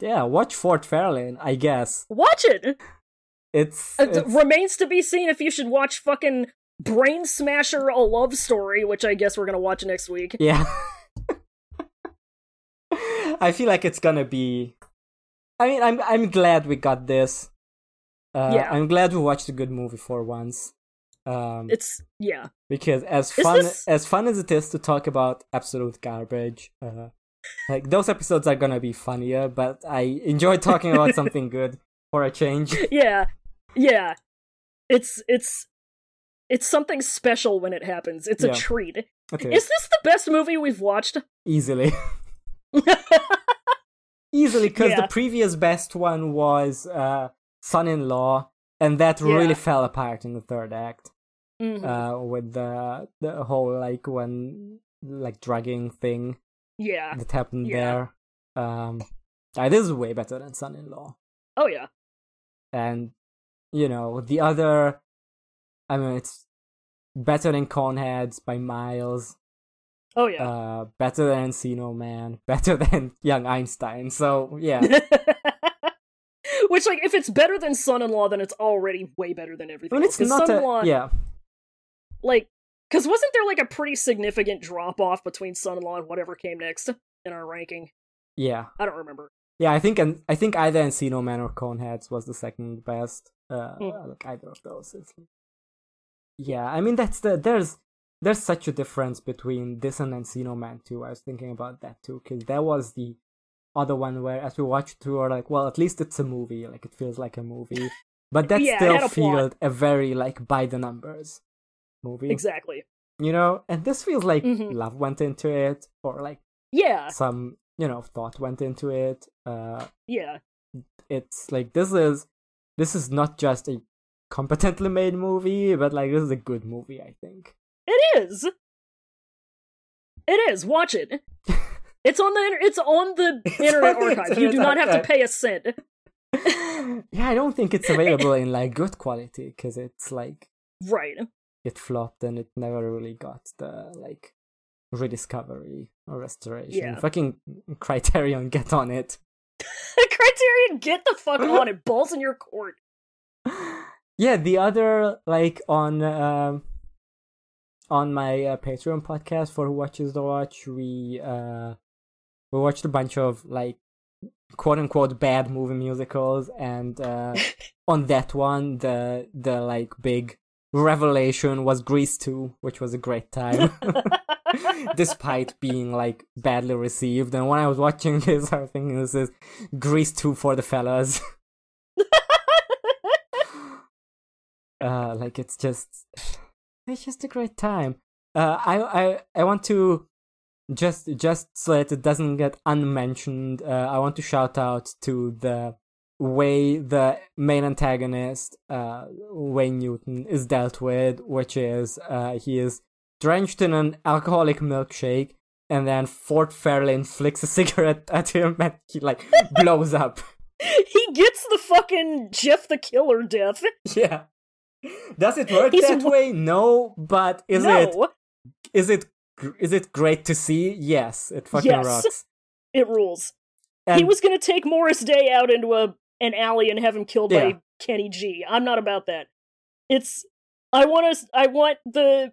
yeah, watch Ford Fairlane. I guess watch it. it's, it's remains to be seen if you should watch fucking Brain Smasher: A Love Story, which I guess we're gonna watch next week. Yeah. I feel like it's gonna be. I mean, I'm I'm glad we got this. Uh, Yeah. I'm glad we watched a good movie for once. Um, It's yeah, because as Is fun this- as fun as it is to talk about absolute garbage, uh, like those episodes are gonna be funnier. But I enjoy talking about something good for a change. yeah, yeah. It's it's it's something special when it happens. It's Yeah. a treat. Okay, Is this the best movie we've watched? easily, easily, because Yeah. the previous best one was uh, Son-in-Law, and that really fell apart in the third act. Mhm. uh, with the the whole like one like dragging thing yeah. that happened Yeah. there. Um, this is way better than Son-in-Law, Oh yeah. and you know the other. I mean, it's better than Coneheads by miles. Oh yeah. Uh, better than Encino Man. Better than Young Einstein. So yeah, Which, like, if it's better than Son-in-Law, then it's already way better than I everything. mean else. not a yeah. Like, because wasn't there like a pretty significant drop off between Son-in-Law and whatever came next in our ranking? Yeah, I don't remember. yeah. I think and I think either Encino Man or Coneheads was the second best. Uh, Hmm. like either of those is. Yeah, I mean that's the there's there's such a difference between this and Encino Man 2. I was thinking about that too, because that was the other one where as we watched through are like, well, at least it's a movie, like it feels like a movie. But that Yeah, still felt a very like by the numbers movie. Exactly. You know? And this feels like Mhm. love went into it, or like Yeah. some, you know, thought went into it. Uh Yeah. it's like this is this is not just a competently made movie, but like this is a good movie, I think. It is. It is. Watch it. It's on the inter- it's on the It's Internet on the Archive. You do not have to pay a cent. yeah, I don't think it's available in like good quality because it's like Right. It flopped and it never really got the like rediscovery or restoration. Yeah. Fucking Criterion, get on it. Criterion, get the fuck on it. Balls in your court. yeah, the other like on um on my uh, Patreon podcast for Who Watches the Watch, we uh we watched a bunch of like quote unquote bad movie musicals and uh on that one the the like big revelation was Grease 2, which was a great time. Despite being like badly received. And when I was watching this, I was thinking this is Grease 2 for the fellas. uh like it's just it's just a great time. Uh I I I want to just just so that it doesn't get unmentioned, uh, I want to shout out to the way the main antagonist, uh, Wayne Newton, is dealt with, which is uh, he is drenched in an alcoholic milkshake, and then Ford Fairlane flicks a cigarette at him, and he like blows up. he gets the fucking Jeff the Killer death. Yeah. Does it work He's that w- way? No, but is no, it is it it great to see? Yes, it fucking Yes. rocks. it rules. And he was gonna take Morris Day out into a an alley and have him killed Yeah. by Kenny G. I'm not about that. It's I want to I want the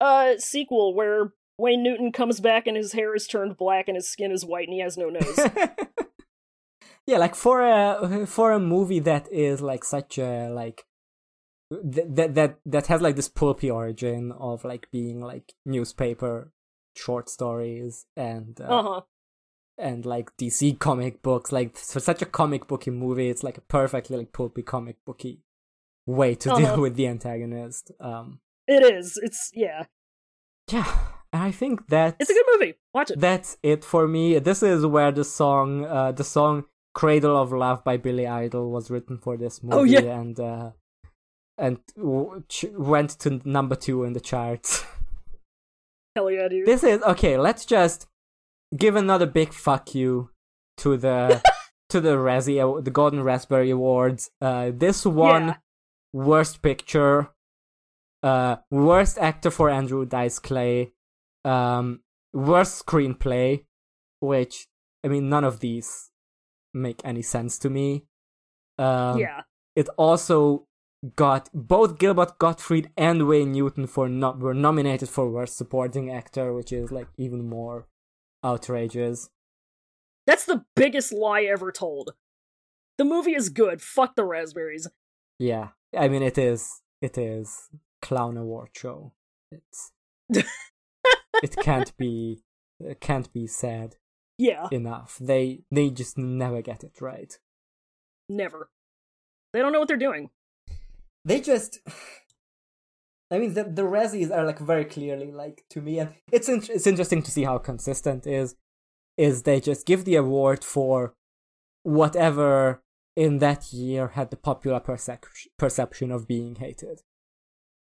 uh sequel where Wayne Newton comes back and his hair is turned black and his skin is white and he has no nose. yeah, like for a for a movie that is like such a like th- that that that has like this pulpy origin of like being like newspaper short stories and uh, uh huh. And like DC comic books. Like for such a comic booky movie, it's like a perfectly like pulpy comic booky way to Uh-huh. deal with the antagonist. Um, It is. It's yeah. yeah, and I think that It's a good movie. Watch it. that's it for me. This is where the song, uh, the song "Cradle of Love" by Billy Idol was written for this movie, Oh, yeah. and uh, and w- ch- went to number two in the charts. Hell yeah, dude. this is okay. Let's just give another big fuck you to the to the Razzie, the Golden Raspberry Awards. Uh, this one Yeah. worst picture, uh, worst actor for Andrew Dice Clay, um, worst screenplay, which I mean none of these make any sense to me. Um, yeah. it also got both Gilbert Gottfried and Wayne Newton for no- were nominated for worst supporting actor, which is like even more outrageous. That's the biggest lie ever told. The movie is good. Fuck the raspberries. Yeah, I mean it is it is clown award show. It's it can't be it can't be said Yeah, enough. They they just never get it right. never. They don't know what they're doing. They just I mean the the Razzies are like very clearly like to me and it's in, it's interesting to see how consistent is is they just give the award for whatever in that year had the popular percep- perception of being hated.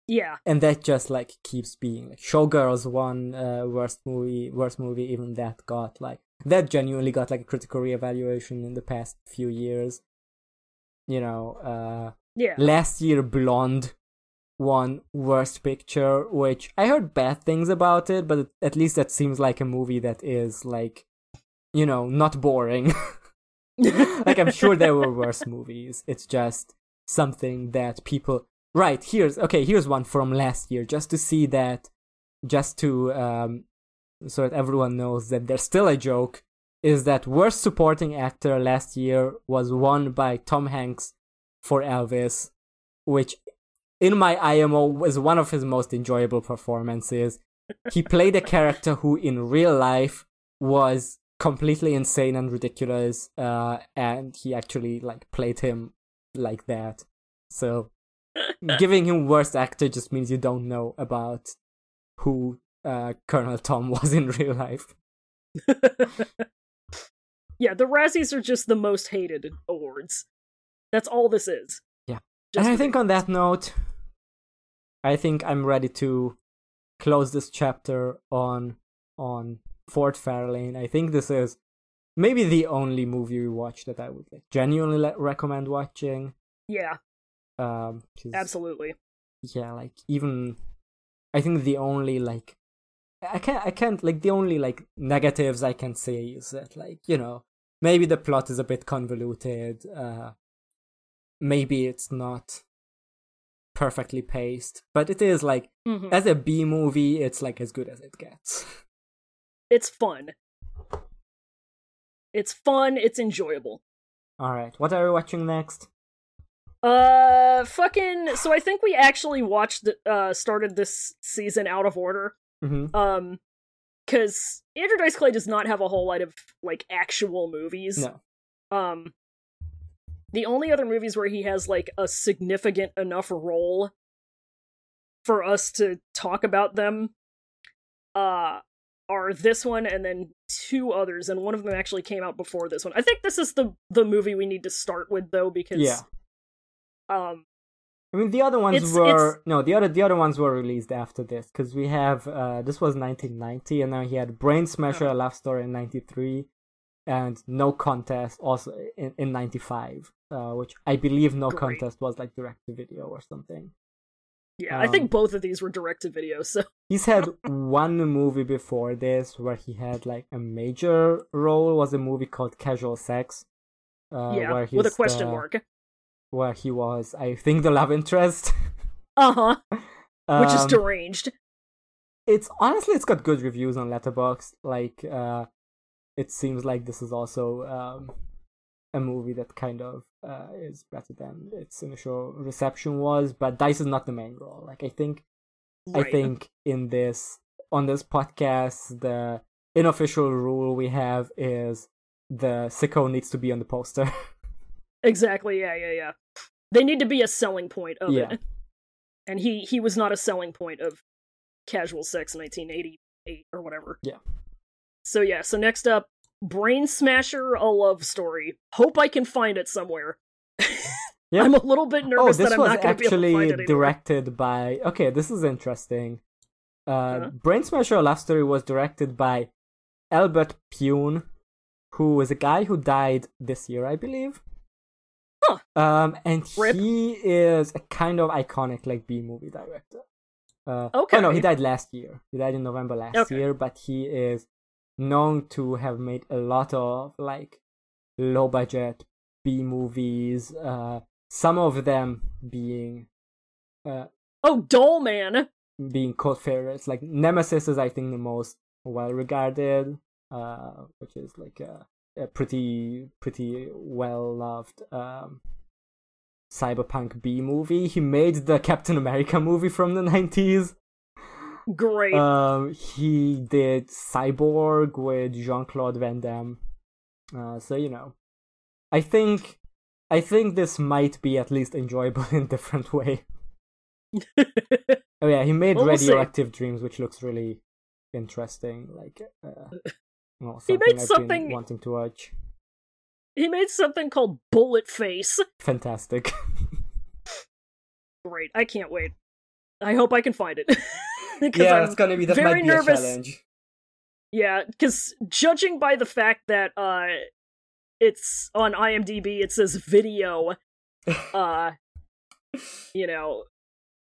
Yeah, and that just like keeps being like showgirls won uh, worst movie worst movie even that got like that genuinely got like a critical reevaluation in the past few years you know uh yeah. last year blonde won worst picture which i heard bad things about it but at least that seems like a movie that is like you know not boring. Like i'm sure there were worse movies. It's just something that people right here's okay here's one from last year just to see that just to um so that everyone knows that there's still a joke is that worst supporting actor last year was won by tom hanks for elvis which in my IMO was one of his most enjoyable performances. He played a character who in real life was completely insane and ridiculous, uh, and he actually like played him like that. So giving him worst actor just means you don't know about who uh, Colonel Tom was in real life. yeah, the Razzies are just the most hated awards. That's all this is. Just and I think on that note, I think I'm ready to close this chapter on on Ford Fairlane. I think this is maybe the only movie we watched that I would like, genuinely le- recommend watching. yeah, Um, absolutely. Yeah, like even I think the only like I can't I can't like the only like negatives I can say is that like you know maybe the plot is a bit convoluted. Uh, maybe it's not perfectly paced, but it is like Mhm. as a B movie, it's like as good as it gets. It's fun. It's fun. It's enjoyable. All right, what are we watching next? Uh, fucking. So I think we actually watched. Uh, started this season out of order. Mm-hmm. Um, because Andrew Dice Clay does not have a whole lot of like actual movies. No, Um, the only other movies where he has like a significant enough role for us to talk about them, uh, are this one and then two others, and one of them actually came out before this one. I think this is the the movie we need to start with though, because yeah. um, I mean the other ones It's- were it's- no the other the other ones were released after this because we have uh this was 1990 and then he had Brain Smasher: Oh. A Love Story in 93 and No Contest also in, in 95 uh which I believe No Great. Contest was like direct to video or something. yeah, I think Um, both of these were direct to video. So He's had one movie before this where he had like a major role was a movie called Casual Sex. Uh, yeah, with a question the- mark. Where he was, I think, the love interest. Uh huh. Which is Um, deranged. it's honestly it's got good reviews on Letterboxd like uh it seems like this is also um a movie that kind of uh is better than its initial reception was but dice is not the main role like i think Right. i think in this on this podcast the unofficial rule we have is the sicko needs to be on the poster Exactly. Yeah, yeah, yeah. They need to be a selling point of Yeah. it. And he he was not a selling point of Casual Sex 1988 or whatever. Yeah. So yeah, so next up Brain Smasher a love story. Hope I can find it somewhere. Yeah. I'm a little bit oh nervous this that I'm was not going to be able to actually find it anymore. directed by okay this is interesting uh Uh-huh. brain smasher A love story was directed by albert pyun who is a guy who died this year i believe Huh. um and Rip. he is a kind of iconic like b movie director uh oh no he died last year he died in november last Okay. year but he is known to have made a lot of like low budget b movies uh some of them being uh Oh, Dollman. being cult favorites. Like Nemesis is, I think, the most well regarded, uh, which is like a, a pretty pretty well loved um, cyberpunk B movie. He made the Captain America movie from the nineties. Great. Um, he did Cyborg with Jean Claude Van Damme. Uh, so you know, I think I think this might be at least enjoyable in a different way. Oh yeah, he made Well, see. Radioactive Dreams, which looks really interesting. Like, uh, well, He made I've something- wanting to watch. he made something called Bullet Face. Fantastic. Great. I can't wait. I hope I can find it. yeah, I'm it's gonna be that very be nervous. a challenge. Yeah, because judging by the fact that uh, it's on IMDb, it says video, uh, you know,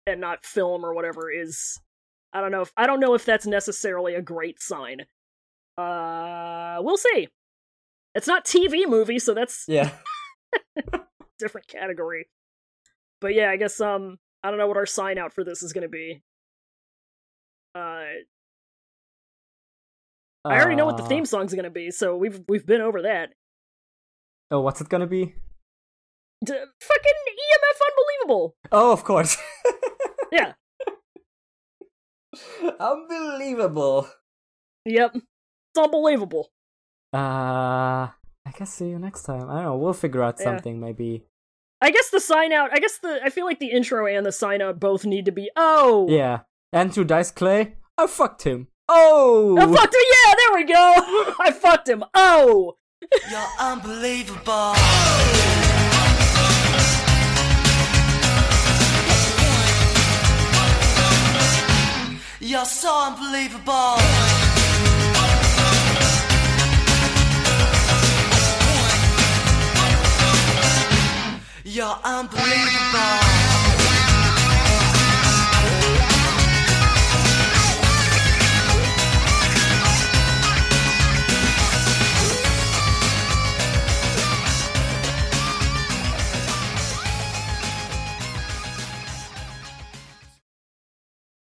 and not film or whatever is. I don't know if I don't know if that's necessarily a great sign. Uh, we'll see. It's not TV movie, so that's Yeah. different category. But yeah, I guess um, I don't know what our sign out for this is gonna be. Uh, I already know what the Uh, theme song's gonna be, so we've we've been over that. Oh, what's it gonna be? D- fucking EMF unbelievable. Oh, of course. Yeah. Unbelievable. Yep. It's unbelievable. Uh, I guess see you next time. I don't know. We'll figure out Yeah. something maybe. I guess the sign out. I guess the. I feel like the intro and the sign out both need to be. Oh. Yeah. Andrew Dice Clay. I fucked him. Oh. I fucked him. Yeah, there we go. I fucked him. Oh. You're unbelievable. You're so unbelievable. You're unbelievable.